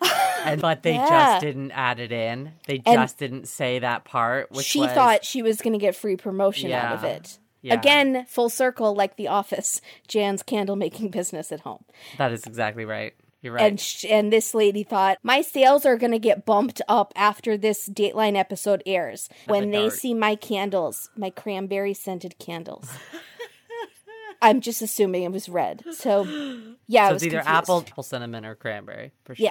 Speaker 2: and but they
Speaker 1: Yeah.
Speaker 2: just didn't add it in. They
Speaker 1: And-
Speaker 2: just didn't say that part. Which
Speaker 1: she
Speaker 2: was-
Speaker 1: thought she was going to get free promotion out of it.
Speaker 2: Yeah.
Speaker 1: Again, full circle, like The Office, Jan's candle making business at home,
Speaker 2: that is exactly right. You're right.
Speaker 1: and sh- and this lady thought my sales are going to get bumped up after this Dateline episode airs when they see my candles, my cranberry scented candles. I'm just assuming it was red, so yeah,
Speaker 2: so
Speaker 1: was
Speaker 2: it's either
Speaker 1: confused.
Speaker 2: apple, apple cinnamon, or cranberry for sure.
Speaker 1: Yeah.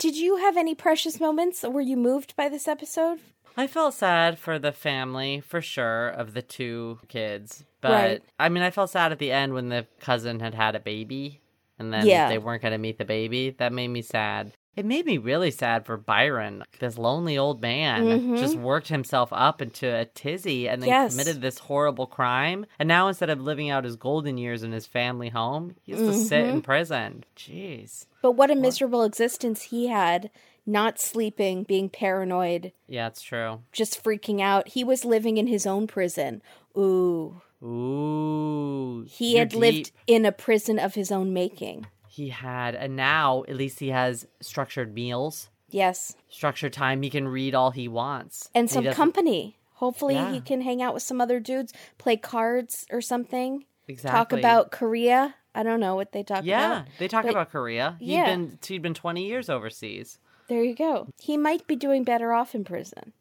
Speaker 1: Did you have any precious moments? Were you moved by this episode?
Speaker 2: I felt sad for the family, for sure, of the two kids. But
Speaker 1: Right.
Speaker 2: I mean, I felt sad at the end when the cousin had had a baby and then
Speaker 1: Yeah.
Speaker 2: they weren't going to meet the baby. That made me sad. It made me really sad for Byron. This lonely old man just worked himself up into a tizzy and then
Speaker 1: Mm-hmm. Yes.
Speaker 2: committed this horrible crime. And now instead of living out his golden years in his family home, he has to sit
Speaker 1: Mm-hmm.
Speaker 2: in prison. Jeez.
Speaker 1: But what a miserable existence he had, not sleeping, being paranoid,
Speaker 2: Yeah, it's true.
Speaker 1: just freaking out. He was living in his own prison. Ooh.
Speaker 2: Ooh.
Speaker 1: He had lived in a prison of his own making.
Speaker 2: He had, and now at least he has structured meals,
Speaker 1: Yes.
Speaker 2: structured time. He can read all he wants,
Speaker 1: And
Speaker 2: he
Speaker 1: some company. Hopefully
Speaker 2: Yeah.
Speaker 1: he can hang out with some other dudes, play cards or something.
Speaker 2: Exactly.
Speaker 1: Talk about Korea. I don't know what they talk
Speaker 2: Yeah,
Speaker 1: about.
Speaker 2: Yeah, they talk
Speaker 1: but-
Speaker 2: about Korea. He'd
Speaker 1: Yeah.
Speaker 2: been he'd been twenty years overseas.
Speaker 1: There you go. He might be doing better off in prison.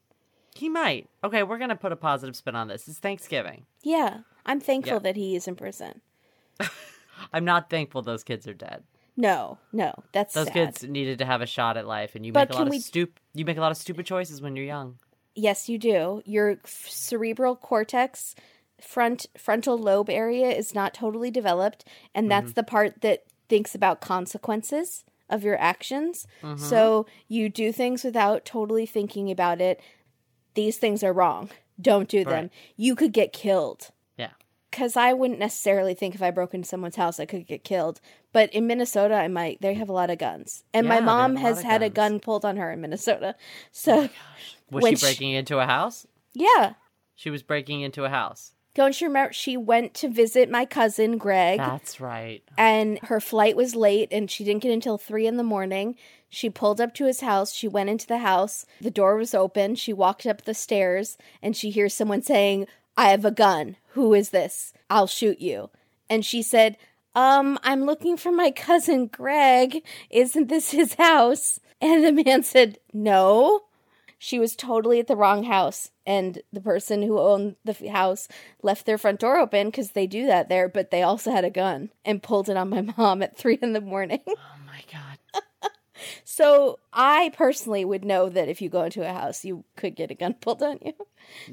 Speaker 2: He might. Okay, we're gonna put a positive spin on this. It's Thanksgiving.
Speaker 1: Yeah. I'm thankful
Speaker 2: Yeah.
Speaker 1: that he is in prison.
Speaker 2: I'm not thankful those kids are dead.
Speaker 1: No, no, that's
Speaker 2: Those
Speaker 1: sad.
Speaker 2: kids needed to have a shot at life, and you
Speaker 1: But
Speaker 2: make a lot
Speaker 1: we-
Speaker 2: of stup- You make a lot of stupid choices when you're young.
Speaker 1: Yes, you do. Your f- cerebral cortex front frontal lobe area is not totally developed, and that's mm-hmm. the part that thinks about consequences of your actions. Mm-hmm. So you do things without totally thinking about it. These things are wrong. Don't do them.
Speaker 2: Right.
Speaker 1: You could get killed. Because I wouldn't necessarily think if I broke into someone's house I could get killed. But in Minnesota, I might. They have a lot of guns. And
Speaker 2: Yeah,
Speaker 1: my mom
Speaker 2: have a lot
Speaker 1: has had a gun pulled on her in Minnesota. So, oh
Speaker 2: Was
Speaker 1: When
Speaker 2: she
Speaker 1: she-
Speaker 2: breaking into a house?
Speaker 1: yeah.
Speaker 2: She was breaking into a house.
Speaker 1: Don't you remember? She went to visit my cousin Greg,
Speaker 2: That's right.
Speaker 1: and her flight was late, and she didn't get until three in the morning. She pulled up to his house. She went into the house. The door was open. She walked up the stairs, and she hears someone saying, "I have a gun. Who is this? I'll shoot you." And she said, "Um, I'm looking for my cousin Greg. Isn't this his house?" And the man said, "No." she was totally at the wrong house and the person who owned the house left their front door open because they do that there but they also had a gun and pulled it on my mom at three in the morning
Speaker 2: Oh my god.
Speaker 1: So i personally would know that if you go into a house you could get a gun pulled on you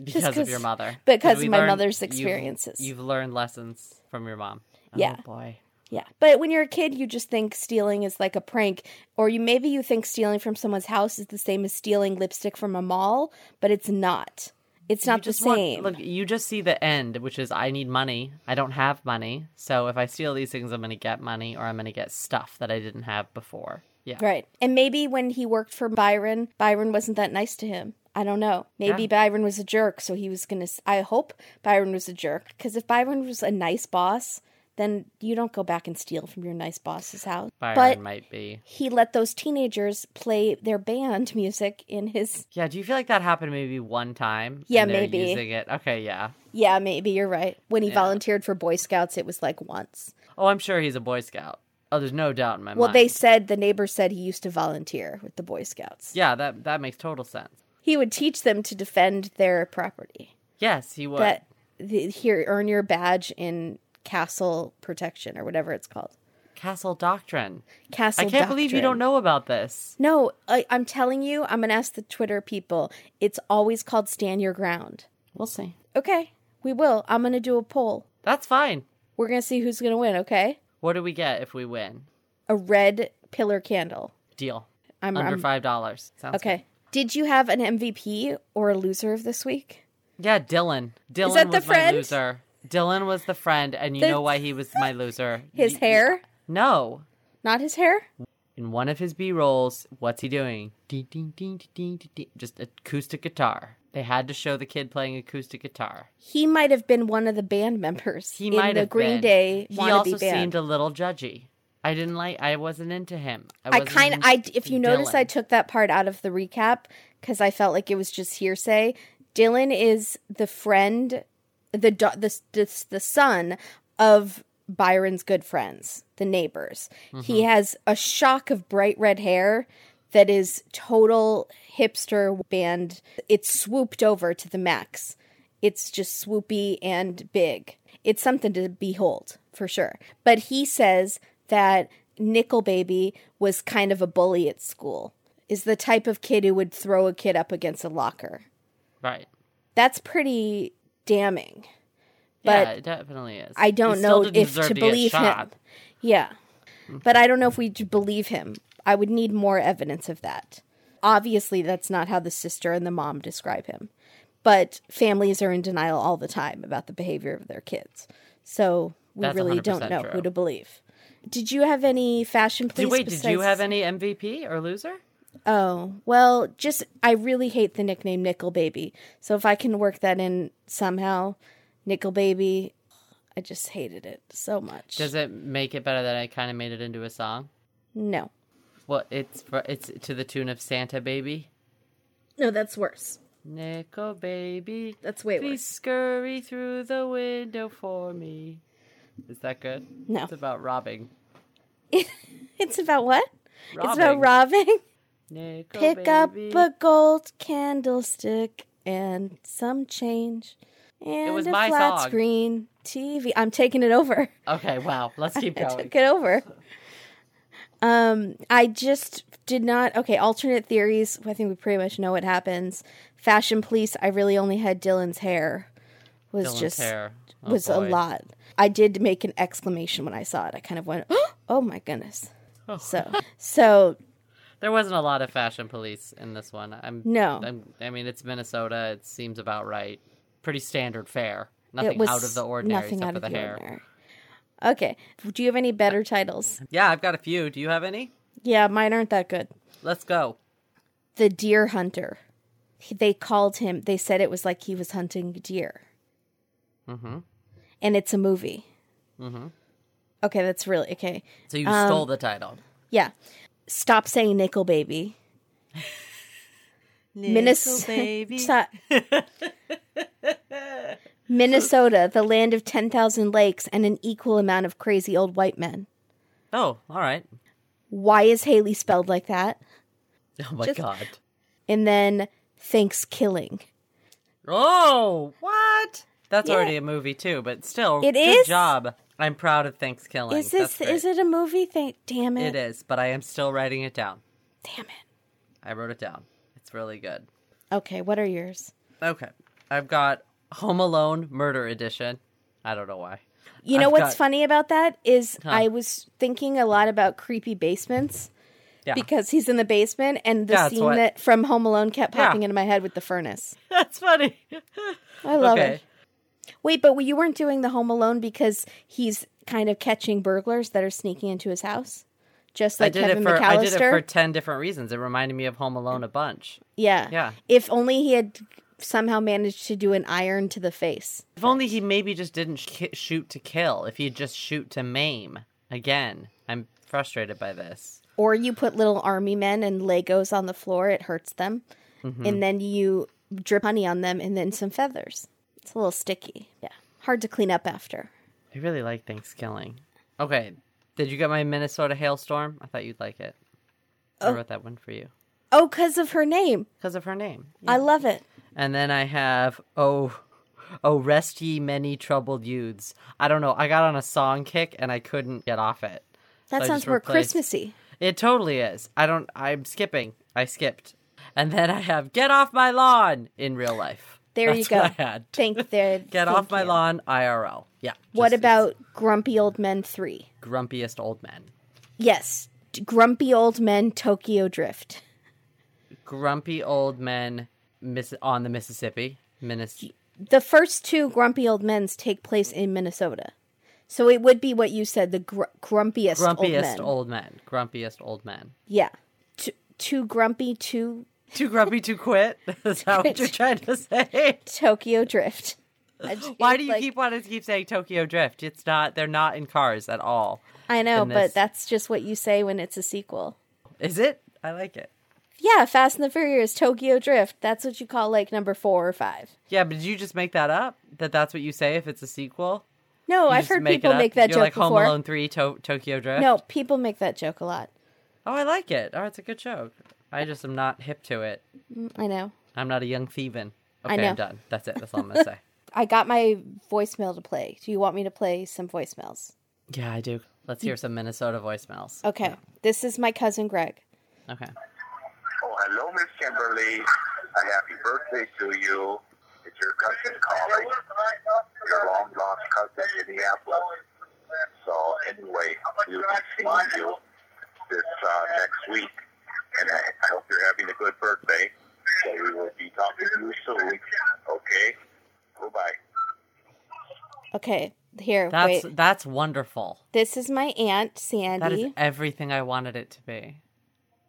Speaker 2: Because of your mother.
Speaker 1: because of my
Speaker 2: learned-
Speaker 1: mother's
Speaker 2: you've-
Speaker 1: experiences.
Speaker 2: You've, learned lessons from your mom. Oh,
Speaker 1: Yeah.
Speaker 2: boy.
Speaker 1: yeah but when you're a kid you just think stealing is like a prank or you maybe you think stealing from someone's house is the same as stealing lipstick from a mall but it's not it's not the
Speaker 2: just want-
Speaker 1: same
Speaker 2: look, you just see the end, which is I need money. I don't have money. So if I steal these things, I'm going to get money or I'm going to get stuff that I didn't have before. Yeah.
Speaker 1: Right. And maybe when he worked for Byron, Byron wasn't that nice to him. I don't know. Maybe
Speaker 2: Yeah.
Speaker 1: Byron was a jerk, so he was going to. I hope Byron was a jerk. Because if Byron was a nice boss, then you don't go back and steal from your nice boss's house.
Speaker 2: Byron
Speaker 1: but
Speaker 2: might be.
Speaker 1: he let those teenagers play their band music in his.
Speaker 2: Yeah. Do you feel like that happened maybe one time?
Speaker 1: Yeah, maybe.
Speaker 2: Using it. Okay. Yeah.
Speaker 1: Yeah, maybe you're right. When he
Speaker 2: Yeah.
Speaker 1: volunteered for Boy Scouts, it was like once.
Speaker 2: Oh, I'm sure he's a Boy Scout. Oh, there's no doubt in my
Speaker 1: Well,
Speaker 2: mind.
Speaker 1: they said the neighbor said he used to volunteer with the Boy Scouts.
Speaker 2: Yeah, that that makes total sense.
Speaker 1: He would teach them to defend their property.
Speaker 2: Yes, he would.
Speaker 1: that the, here earn your badge in castle protection or whatever it's called
Speaker 2: Castle Doctrine.
Speaker 1: castle
Speaker 2: I can't believe you don't know about this.
Speaker 1: no I, i'm telling you i'm gonna ask the twitter people it's always called stand your ground
Speaker 2: We'll see.
Speaker 1: okay we will i'm gonna do a poll
Speaker 2: That's fine.
Speaker 1: we're gonna see who's gonna win okay
Speaker 2: What do we get if we win?
Speaker 1: a red pillar candle
Speaker 2: Deal.
Speaker 1: I'm-
Speaker 2: Under
Speaker 1: I'm-
Speaker 2: five dollars. Sounds
Speaker 1: okay did you have an mvp or a loser of this week.
Speaker 2: Yeah, Dylan. Dylan
Speaker 1: that the
Speaker 2: was my
Speaker 1: friend?
Speaker 2: loser. Dylan was the friend, and you
Speaker 1: The-
Speaker 2: know why he was my loser.
Speaker 1: his hair
Speaker 2: No.
Speaker 1: not his hair
Speaker 2: In one of his B rolls, what's he doing? Ding, ding, ding, ding, ding, ding. Just acoustic guitar. They had to show the kid playing acoustic guitar.
Speaker 1: he might have been one of the band members
Speaker 2: He
Speaker 1: in
Speaker 2: might
Speaker 1: the
Speaker 2: have
Speaker 1: green
Speaker 2: been.
Speaker 1: day
Speaker 2: He also
Speaker 1: band
Speaker 2: seemed a little judgy. I didn't like. I wasn't into him.
Speaker 1: I
Speaker 2: wasn't
Speaker 1: kind of, I if you notice, I took that part out of the recap because I felt like it was just hearsay. Dylan is the friend, the the the, the son of Byron's good friends, the neighbors. He mm-hmm. has a shock of bright red hair that is total hipster band. It's swooped over to the max. It's just swoopy and big. It's something to behold for sure. But he says that Nickel Baby was kind of a bully at school. Is the type of kid who would throw a kid up against a locker.
Speaker 2: right.
Speaker 1: That's pretty damning.
Speaker 2: yeah,
Speaker 1: But
Speaker 2: it definitely is.
Speaker 1: I don't know if to
Speaker 2: get
Speaker 1: believe him. Yeah. But I don't know if we believe him. I would need more evidence of that. Obviously, that's not how the sister and the mom describe him. But families are in denial all the time about the behavior of their kids. So we
Speaker 2: That's
Speaker 1: really don't know
Speaker 2: true.
Speaker 1: who to believe. Did you have any fashion police?
Speaker 2: Did, wait, did you have any MVP or loser?
Speaker 1: Oh, well, just I really hate the nickname Nickel Baby. So if I can work that in somehow, Nickel Baby, I just hated it so much.
Speaker 2: Does it make it better that I kind of made it into a song?
Speaker 1: no.
Speaker 2: Well, it's for, it's to the tune of Santa Baby.
Speaker 1: No, that's worse.
Speaker 2: Nickel baby,
Speaker 1: That's way worse.
Speaker 2: please
Speaker 1: worse.
Speaker 2: scurry through the window for me. Is that good?
Speaker 1: No.
Speaker 2: It's about robbing.
Speaker 1: It's about what? It's about robbing.
Speaker 2: Nickel
Speaker 1: Pick
Speaker 2: baby.
Speaker 1: up a gold candlestick and some change. And
Speaker 2: was
Speaker 1: a
Speaker 2: my
Speaker 1: flat
Speaker 2: song.
Speaker 1: screen TV. I'm taking it over.
Speaker 2: Okay, wow. Let's keep going.
Speaker 1: I took it over. Um, I just did not. Okay, alternate theories. I think we pretty much know what happens. Fashion police. I really only had Dylan's hair. Was
Speaker 2: Dylan's
Speaker 1: just
Speaker 2: hair. Oh,
Speaker 1: was a lot. I did make an exclamation when I saw it. I kind of went, "Oh my goodness!" Oh. So, so
Speaker 2: There wasn't a lot of fashion police in this one. I'm
Speaker 1: No.
Speaker 2: I'm, I mean, it's Minnesota. It seems about right. Pretty standard fare. Nothing out of the ordinary
Speaker 1: Nothing
Speaker 2: except
Speaker 1: out
Speaker 2: for
Speaker 1: of
Speaker 2: the
Speaker 1: the
Speaker 2: hair.
Speaker 1: ordinary. Okay. Do you have any better titles?
Speaker 2: Yeah, I've got a few. Do you have any?
Speaker 1: Yeah, mine aren't that good.
Speaker 2: Let's go.
Speaker 1: The Deer Hunter. They called him. They said it was like he was hunting deer.
Speaker 2: Mm-hmm.
Speaker 1: and it's a movie.
Speaker 2: Mm-hmm.
Speaker 1: Okay, that's really okay.
Speaker 2: So you
Speaker 1: Um,
Speaker 2: stole the title.
Speaker 1: Yeah, stop saying nickel baby. Minnesota. Minnesota, the land of 10,000 lakes and an equal amount of crazy old white men.
Speaker 2: Oh, all right.
Speaker 1: Why is Haile spelled like that?
Speaker 2: Oh my
Speaker 1: Just-
Speaker 2: god.
Speaker 1: And then thanks killing.
Speaker 2: Oh, what? That's
Speaker 1: Yeah.
Speaker 2: already a movie too, but still,
Speaker 1: It
Speaker 2: good
Speaker 1: is?
Speaker 2: job. I'm proud of Thanksgiving.
Speaker 1: Is this is it a movie thing? Damn it.
Speaker 2: It is, but I am still writing it down.
Speaker 1: Damn it.
Speaker 2: I wrote it down. It's really good.
Speaker 1: Okay, what are yours?
Speaker 2: Okay, I've got Home Alone Murder Edition. I don't know why.
Speaker 1: You know
Speaker 2: I've
Speaker 1: what's
Speaker 2: got-
Speaker 1: funny about that is
Speaker 2: Huh.
Speaker 1: I was thinking a lot about creepy basements
Speaker 2: Yeah,
Speaker 1: because he's in the basement and the
Speaker 2: Yeah,
Speaker 1: scene
Speaker 2: what-
Speaker 1: that from Home Alone kept
Speaker 2: Yeah.
Speaker 1: popping into my head with the furnace.
Speaker 2: that's funny.
Speaker 1: I love
Speaker 2: okay,
Speaker 1: it. Wait, but you weren't doing the Home Alone because he's kind of catching burglars that are sneaking into his house, just like
Speaker 2: I did
Speaker 1: Kevin
Speaker 2: it for
Speaker 1: McAllister.
Speaker 2: I did it for ten different reasons. It reminded me of Home Alone a bunch.
Speaker 1: yeah,
Speaker 2: Yeah.
Speaker 1: If only he had somehow managed to do an iron to the face.
Speaker 2: If only he maybe just didn't sh- shoot to kill. If he'd just shoot to maim. Again, I'm frustrated by this.
Speaker 1: Or you put little army men and Legos on the floor, it hurts them.
Speaker 2: Mm-hmm.
Speaker 1: And then you drip honey on them and then some feathers. It's a little sticky. Yeah. Hard to clean up after.
Speaker 2: I really like Thanksgiving. Okay, did you get my Minnesota hailstorm? I thought you'd like it. I oh. wrote that one for you
Speaker 1: Oh, because of her name.
Speaker 2: because of her name.
Speaker 1: I love it.
Speaker 2: And then I have oh, oh, rest ye many troubled youths. I don't know. I got on a song kick and I couldn't get off it.
Speaker 1: That
Speaker 2: So
Speaker 1: sounds more
Speaker 2: replaced-
Speaker 1: Christmassy.
Speaker 2: It totally is. I don't. I'm skipping. I skipped. And then I have get off my lawn in real life.
Speaker 1: There
Speaker 2: That's
Speaker 1: you go.
Speaker 2: What I had.
Speaker 1: There.
Speaker 2: Get off my
Speaker 1: you.
Speaker 2: lawn, IRL. Yeah.
Speaker 1: What
Speaker 2: just-
Speaker 1: about Grumpy Old Men 3?
Speaker 2: grumpiest old men?
Speaker 1: Yes. Grumpy Old Men Tokyo Drift.
Speaker 2: Grumpy old men miss on the Mississippi. Minnes-
Speaker 1: The first two Grumpy Old Men's take place in Minnesota. So it would be what you said, the gr- grumpiest, old
Speaker 2: grumpiest
Speaker 1: men.
Speaker 2: old men. Grumpiest old men.
Speaker 1: Yeah. T- too grumpy, too
Speaker 2: Too grumpy to quit. Is that what you're trying to say?
Speaker 1: Tokyo Drift. Just-
Speaker 2: Why do you
Speaker 1: like-
Speaker 2: keep wanting to keep saying Tokyo Drift? It's not. They're not in cars at all.
Speaker 1: I know, but that's just what you say when it's a sequel.
Speaker 2: Is it? I like it.
Speaker 1: Yeah, Fast and the Furious, Tokyo Drift. That's what you call like number four or five.
Speaker 2: Yeah, but did you just make that up? That that's what you say if it's a sequel?
Speaker 1: No,
Speaker 2: You
Speaker 1: I've heard
Speaker 2: make
Speaker 1: people make that
Speaker 2: You're
Speaker 1: joke
Speaker 2: like Home. Alone Three, to- Tokyo Drift.
Speaker 1: No, people make that joke a lot.
Speaker 2: Oh, I like it. Oh, it's a good joke. I just am not hip to it.
Speaker 1: I know.
Speaker 2: I'm not a young thievin.
Speaker 1: I
Speaker 2: Okay,
Speaker 1: know.
Speaker 2: I'm done. That's it. That's all I'm gonna say.
Speaker 1: I got my voicemail to play. Do you want me to play some voicemails?
Speaker 2: Yeah, I do. Let's hear some Minnesota voicemails.
Speaker 1: Okay. This is my cousin Greg.
Speaker 2: Okay.
Speaker 3: Oh, hello, Miss Kimberly. A happy birthday to you. It's your cousin calling. Your long lost cousin, Minneapolis. So anyway, we'll be seeing you this uh, next week, and I, I hope you're having a good birthday. So we will be talking to you soon. Okay. Goodbye.
Speaker 1: Okay. Here,
Speaker 2: That's
Speaker 1: wait.
Speaker 2: that's wonderful.
Speaker 1: This is my aunt Sandy.
Speaker 2: That is
Speaker 1: Sandy.
Speaker 2: everything I wanted it to be.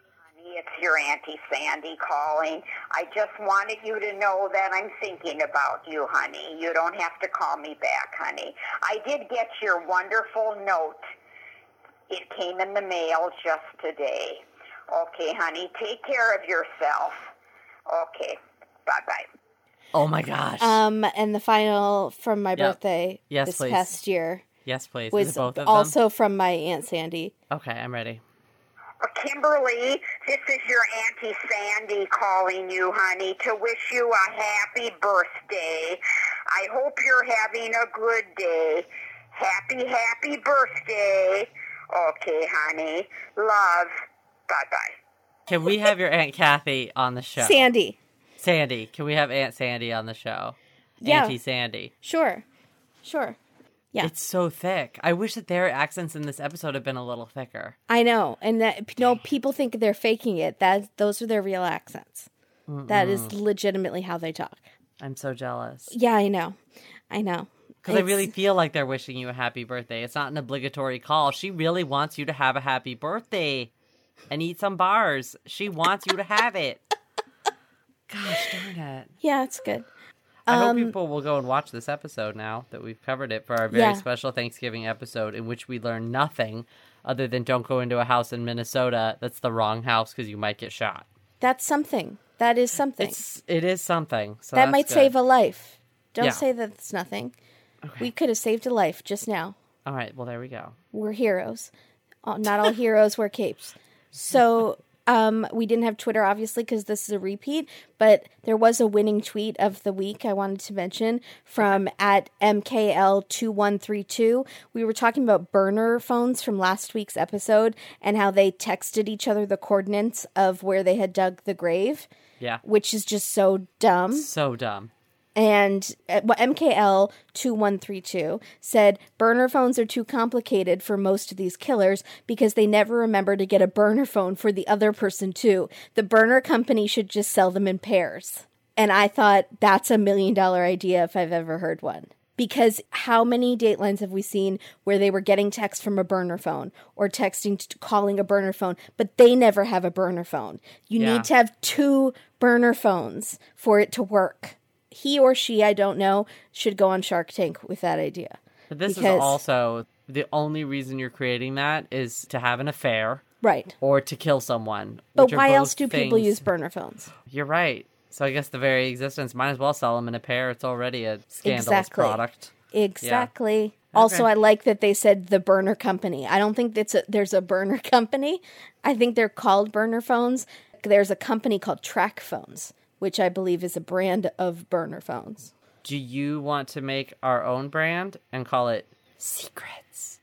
Speaker 4: Honey, It's your Auntie Sandy calling. I just wanted you to know that I'm thinking about you, honey. You don't have to call me back, honey. I did get your wonderful note. It came in the mail just today. Okay, honey, take care of yourself. Okay, bye-bye.
Speaker 2: Oh my gosh.
Speaker 1: Um, and the final from my
Speaker 2: Yep.
Speaker 1: birthday
Speaker 2: Yes,
Speaker 1: this
Speaker 2: please.
Speaker 1: past year
Speaker 2: yes, please. Is
Speaker 1: was
Speaker 2: it both of
Speaker 1: also from my aunt Sandy.
Speaker 2: Okay, I'm ready.
Speaker 4: Uh, Kimberly, this is your Auntie Sandy calling you, honey, to wish you a happy birthday. I hope you're having a good day. Happy, happy birthday. Okay, honey. Love. Bye-bye.
Speaker 2: Can we have your Aunt Kathy on the show?
Speaker 1: Sandy.
Speaker 2: Sandy. Can we have Aunt Sandy on the show?
Speaker 1: Yeah.
Speaker 2: Auntie Sandy.
Speaker 1: Sure. Sure. Yeah.
Speaker 2: It's so thick. I wish that their accents in this episode had been a little thicker.
Speaker 1: I know, and that no people think they're faking it. That those are their real accents. That is legitimately how they talk.
Speaker 2: I'm so jealous.
Speaker 1: Yeah, I know, I know.
Speaker 2: Because I really feel like they're wishing you a happy birthday. It's not an obligatory call. She really wants you to have a happy birthday and eat some bars. She wants you to have it. Gosh darn it.
Speaker 1: yeah, it's good.
Speaker 2: I hope
Speaker 1: Um,
Speaker 2: people will go and watch this episode now that we've covered it for our very
Speaker 1: Yeah.
Speaker 2: special Thanksgiving episode in which we learn nothing other than don't go into a house in Minnesota that's the wrong house because you might get shot.
Speaker 1: That's something. That is something.
Speaker 2: It's it is something. So
Speaker 1: that might
Speaker 2: good.
Speaker 1: save a life. Don't
Speaker 2: Yeah.
Speaker 1: say that it's nothing. We could have saved a life just now.
Speaker 2: All right, well there we go.
Speaker 1: We're heroes. Not all heroes wear capes. So um, we didn't have Twitter, obviously, because this is a repeat, but there was a winning tweet of the week I wanted to mention from at MKL2132. We were talking about burner phones from last week's episode and how they texted each other the coordinates of where they had dug the grave,
Speaker 2: Yeah.
Speaker 1: which is just so dumb.
Speaker 2: So dumb.
Speaker 1: And uh, MKL 2132 said burner phones are too complicated for most of these killers because they never remember to get a burner phone for the other person too. The burner company should just sell them in pairs. And I thought that's a million dollar idea if I've ever heard one. Because how many datelines have we seen where they were getting text from a burner phone or texting, to, calling a burner phone, but they never have a burner phone? You
Speaker 2: Yeah.
Speaker 1: need to have two burner phones for it to work he or she, I don't know, should go on Shark Tank with that idea.
Speaker 2: But this
Speaker 1: Because-
Speaker 2: is also the only reason you're creating that is to have an affair
Speaker 1: Right.
Speaker 2: or to kill someone.
Speaker 1: But why else do people use burner phones?
Speaker 2: You're right. So I guess the very existence might as well sell them in a pair. It's already a scandalous
Speaker 1: Exactly.
Speaker 2: product.
Speaker 1: Exactly. Also,
Speaker 2: Okay.
Speaker 1: I like that they said the burner company. I don't think that's a, there's a burner company. I think they're called burner phones. There's a company called TracFones, which I believe is a brand of burner phones.
Speaker 2: Do you want to make our own brand and call it Secrets?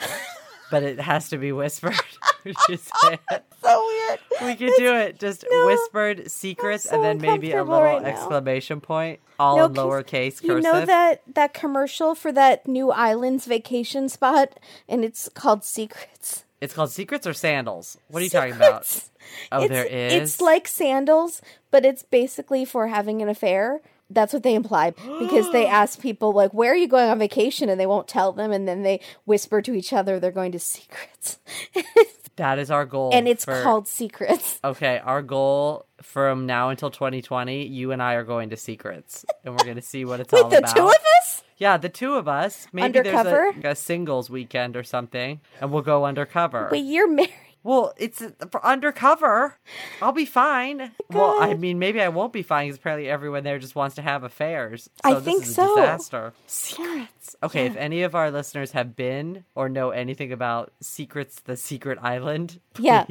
Speaker 2: but it has to be whispered. Would you oh, say it?
Speaker 1: So weird.
Speaker 2: We could do it. Just whispered secrets
Speaker 1: so
Speaker 2: and then maybe a little
Speaker 1: right
Speaker 2: exclamation point, all
Speaker 1: No,
Speaker 2: in lowercase cursive.
Speaker 1: You know that that commercial for that new islands vacation spot, and it's called Secrets.
Speaker 2: It's called Secrets or Sandals? What are you talking about? Oh,
Speaker 1: it's,
Speaker 2: there is.
Speaker 1: It's like sandals, but it's basically for having an affair. That's what they imply because they ask people like, "Where are you going on vacation?" and they won't tell them, and then they whisper to each other they're going to secrets.
Speaker 2: That is our goal.
Speaker 1: and it's
Speaker 2: for-
Speaker 1: called Secrets.
Speaker 2: Okay, our goal from now until 2020, you and I are going to secrets, and we're going to see what it's all
Speaker 1: With the
Speaker 2: about.
Speaker 1: two of us?
Speaker 2: Yeah, the two of us. Maybe
Speaker 1: Undercover?
Speaker 2: there's a, a singles weekend or something, and we'll go undercover.
Speaker 1: Wait, you're married.
Speaker 2: Well, it's uh, for undercover. I'll be fine. Well, I mean, maybe I won't be fine because apparently everyone there just wants to have affairs. So
Speaker 1: I think so.
Speaker 2: Disaster. Secrets. Okay, if any of our listeners have been or know anything about Secrets, the Secret Island,
Speaker 1: Yeah.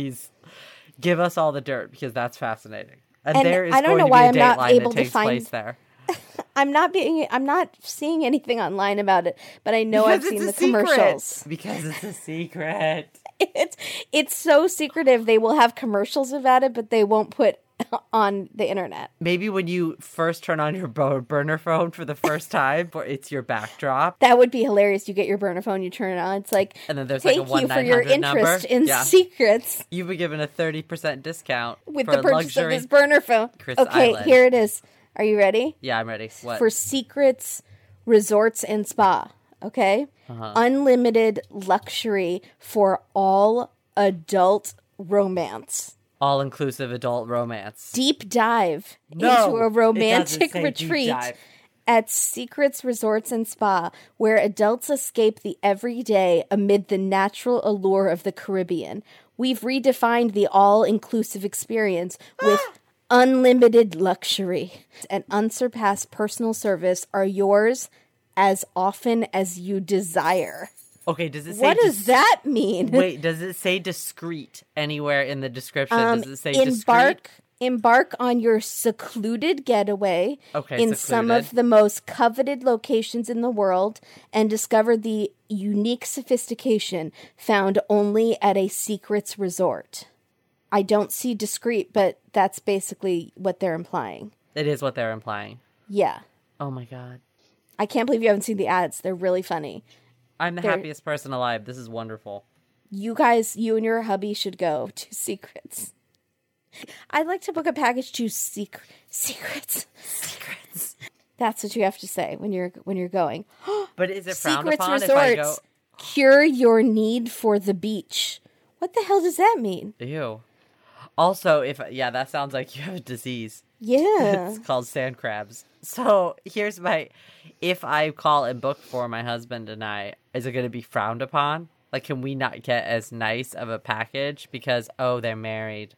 Speaker 2: Give us all the dirt because that's fascinating. And,
Speaker 1: And
Speaker 2: there is
Speaker 1: I don't
Speaker 2: going
Speaker 1: know
Speaker 2: to be
Speaker 1: why
Speaker 2: a
Speaker 1: I'm not able
Speaker 2: that
Speaker 1: to
Speaker 2: takes
Speaker 1: find-
Speaker 2: place there.
Speaker 1: I'm not being. I'm not seeing anything online about it, but I know I've seen the
Speaker 2: secret.
Speaker 1: commercials.
Speaker 2: Because it's a secret.
Speaker 1: It's it's so secretive. They will have commercials about it, but they won't put on the internet.
Speaker 2: Maybe when you first turn on your burner phone for the first time, or it's your backdrop,
Speaker 1: That would be hilarious. You get your burner phone, you turn it on. It's like,
Speaker 2: And then there's, like,
Speaker 1: thank
Speaker 2: a
Speaker 1: you for your
Speaker 2: 1-900 number.
Speaker 1: interest in
Speaker 2: Yeah.
Speaker 1: secrets
Speaker 2: you've been given a 30% discount
Speaker 1: with
Speaker 2: for
Speaker 1: the purchase
Speaker 2: luxury.
Speaker 1: of this burner phone.
Speaker 2: Chris
Speaker 1: okay,
Speaker 2: Island.
Speaker 1: here it is. Are you ready?
Speaker 2: Yeah, I'm ready. What?
Speaker 1: For secrets, resorts, and spa. Okay,
Speaker 2: Uh-huh.
Speaker 1: unlimited luxury for all adult romance.
Speaker 2: All inclusive adult romance.
Speaker 1: Deep dive
Speaker 2: No,
Speaker 1: into a romantic retreat at Secrets Resorts and Spa, where adults escape the everyday amid the natural allure of the Caribbean. We've redefined the all inclusive experience with ah! unlimited luxury and unsurpassed personal service are yours as often as you desire.
Speaker 2: Okay, does it say
Speaker 1: What does
Speaker 2: dis-
Speaker 1: that mean?
Speaker 2: Wait, does it say discreet anywhere in the description?
Speaker 1: Um,
Speaker 2: does it say
Speaker 1: embark
Speaker 2: discreet?
Speaker 1: embark on your secluded getaway
Speaker 2: Okay,
Speaker 1: in some of the most coveted locations in the world and discover the unique sophistication found only at a secrets resort. I don't see discreet, but that's basically what they're implying.
Speaker 2: It is what they're implying.
Speaker 1: Yeah.
Speaker 2: Oh my god.
Speaker 1: I can't believe you haven't seen the ads. They're really funny.
Speaker 2: I'm the
Speaker 1: They're-
Speaker 2: happiest person alive. This is wonderful.
Speaker 1: You guys, you and your hubby should go to Secrets. I'd like to book a package to Sec- Secrets. Secrets. That's what you have to say when you're when you're going.
Speaker 2: But is it
Speaker 1: Secrets
Speaker 2: I go?
Speaker 1: Resorts. Cure your need for the beach. What the hell does that mean?
Speaker 2: Ew. Also, if yeah, that sounds like you have a disease.
Speaker 1: Yeah.
Speaker 2: It's called sand crabs. So here's my: if I call and book for my husband and I, is it going to be frowned upon? Like, can we not get as nice of a package because oh, they're married?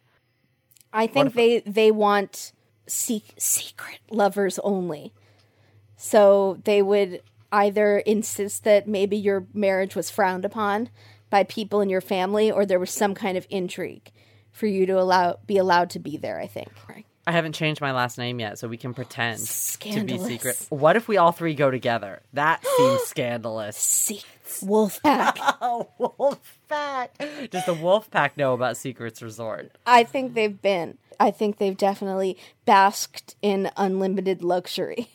Speaker 1: I think they they want sec- secret lovers only. So they would either insist that maybe your marriage was frowned upon by people in your family or there was some kind of intrigue for you to allow be allowed to be there, I think.
Speaker 2: I haven't changed my last name yet, so we can pretend to be secret. What if we all three go together? That seems scandalous.
Speaker 1: Wolf pack.
Speaker 2: Oh, wolf pack! Does the wolf pack know about Secrets Resort?
Speaker 1: I think they've been. I think they've definitely basked in unlimited luxury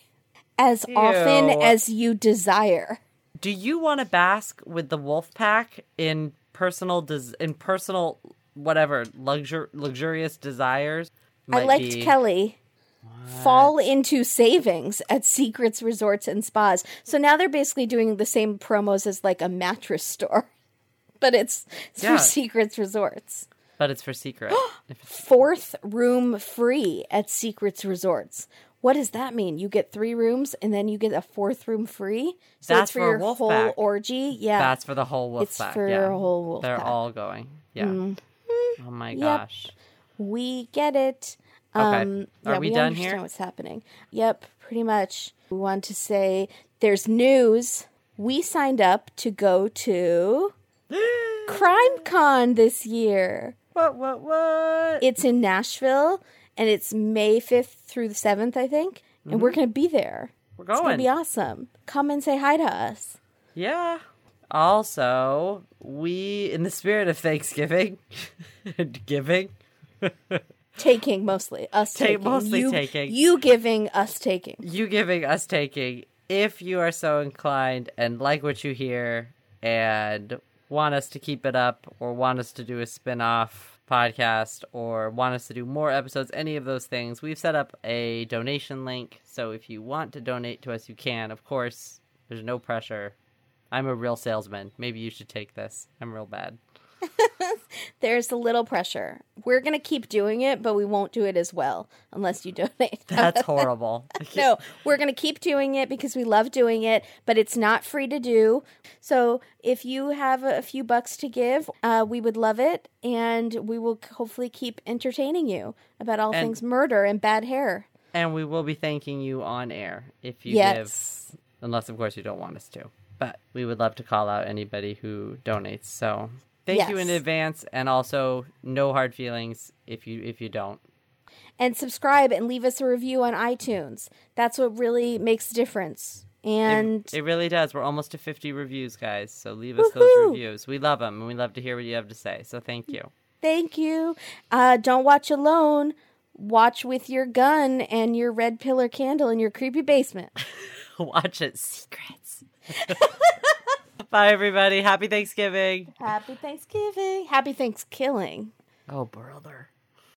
Speaker 1: as often as you desire.
Speaker 2: Do you want to bask with the wolf pack in personal des- in personal whatever luxur- luxurious desires?
Speaker 1: I liked
Speaker 2: be-
Speaker 1: Kelly. Fall into savings at Secrets Resorts and Spas. So now they're basically doing the same promos as like a mattress store, but it's, it's
Speaker 2: Yeah.
Speaker 1: for Secrets Resorts.
Speaker 2: but it's for secret.
Speaker 1: Fourth room free at Secrets Resorts. What does that mean? You get three rooms and then you get a fourth room free. So
Speaker 2: That's
Speaker 1: it's for,
Speaker 2: for
Speaker 1: your whole
Speaker 2: pack.
Speaker 1: orgy. Yeah,
Speaker 2: That's for the whole wolf
Speaker 1: It's
Speaker 2: pack.
Speaker 1: for
Speaker 2: yeah.
Speaker 1: a whole wolf
Speaker 2: They're
Speaker 1: pack. Mm-hmm.
Speaker 2: all going. Yeah. Oh my
Speaker 1: Yep.
Speaker 2: gosh.
Speaker 1: We get it.
Speaker 2: Okay.
Speaker 1: Um,
Speaker 2: Are
Speaker 1: yeah,
Speaker 2: we
Speaker 1: we,
Speaker 2: done
Speaker 1: understand
Speaker 2: here?
Speaker 1: what's happening. Yep, pretty much. We want to say there's news. We signed up to go to CrimeCon this year.
Speaker 2: What? What? What?
Speaker 1: It's in Nashville, and it's May 5th through the 7th, I think. And we're going to be there.
Speaker 2: We're
Speaker 1: going.
Speaker 2: It's
Speaker 1: to be awesome. Come and say hi to us.
Speaker 2: Yeah. Also, we, in the spirit of Thanksgiving and giving,
Speaker 1: Taking mostly. Us
Speaker 2: Take-
Speaker 1: taking.
Speaker 2: mostly
Speaker 1: you,
Speaker 2: taking.
Speaker 1: You giving, us taking.
Speaker 2: you giving, us taking, if you are so inclined and like what you hear and want us to keep it up or want us to do a spin off podcast or want us to do more episodes, any of those things, we've set up a donation link. So if you want to donate to us, you can. Of course, there's no pressure. I'm a real salesman. Maybe you should take this. I'm real bad.
Speaker 1: there's a little pressure. We're going to keep doing it, but we won't do it as well unless you donate.
Speaker 2: That's horrible.
Speaker 1: no, we're going to keep doing it because we love doing it, but it's not free to do. So if you have a few bucks to give, uh, we would love it. And we will hopefully keep entertaining you about all
Speaker 2: And-
Speaker 1: things murder and bad hair.
Speaker 2: And we will be thanking you on air if you
Speaker 1: Yes.
Speaker 2: give, unless of course you don't want us to. But we would love to call out anybody who donates. So thank you in advance, and also no hard feelings if you if you don't.
Speaker 1: And subscribe and leave us a review on iTunes. That's what really makes a difference. And
Speaker 2: it, really does. We're almost to 50 reviews, guys. So leave us those reviews. We love them, and we love to hear what you have to say. So thank you.
Speaker 1: thank you. Uh, don't watch alone. Watch with your gun and your red pillar candle in your creepy basement.
Speaker 2: Watch it, secrets. Bye, everybody. Happy Thanksgiving.
Speaker 1: Happy Thanksgiving. Happy Thanksgiving.
Speaker 2: Oh, brother.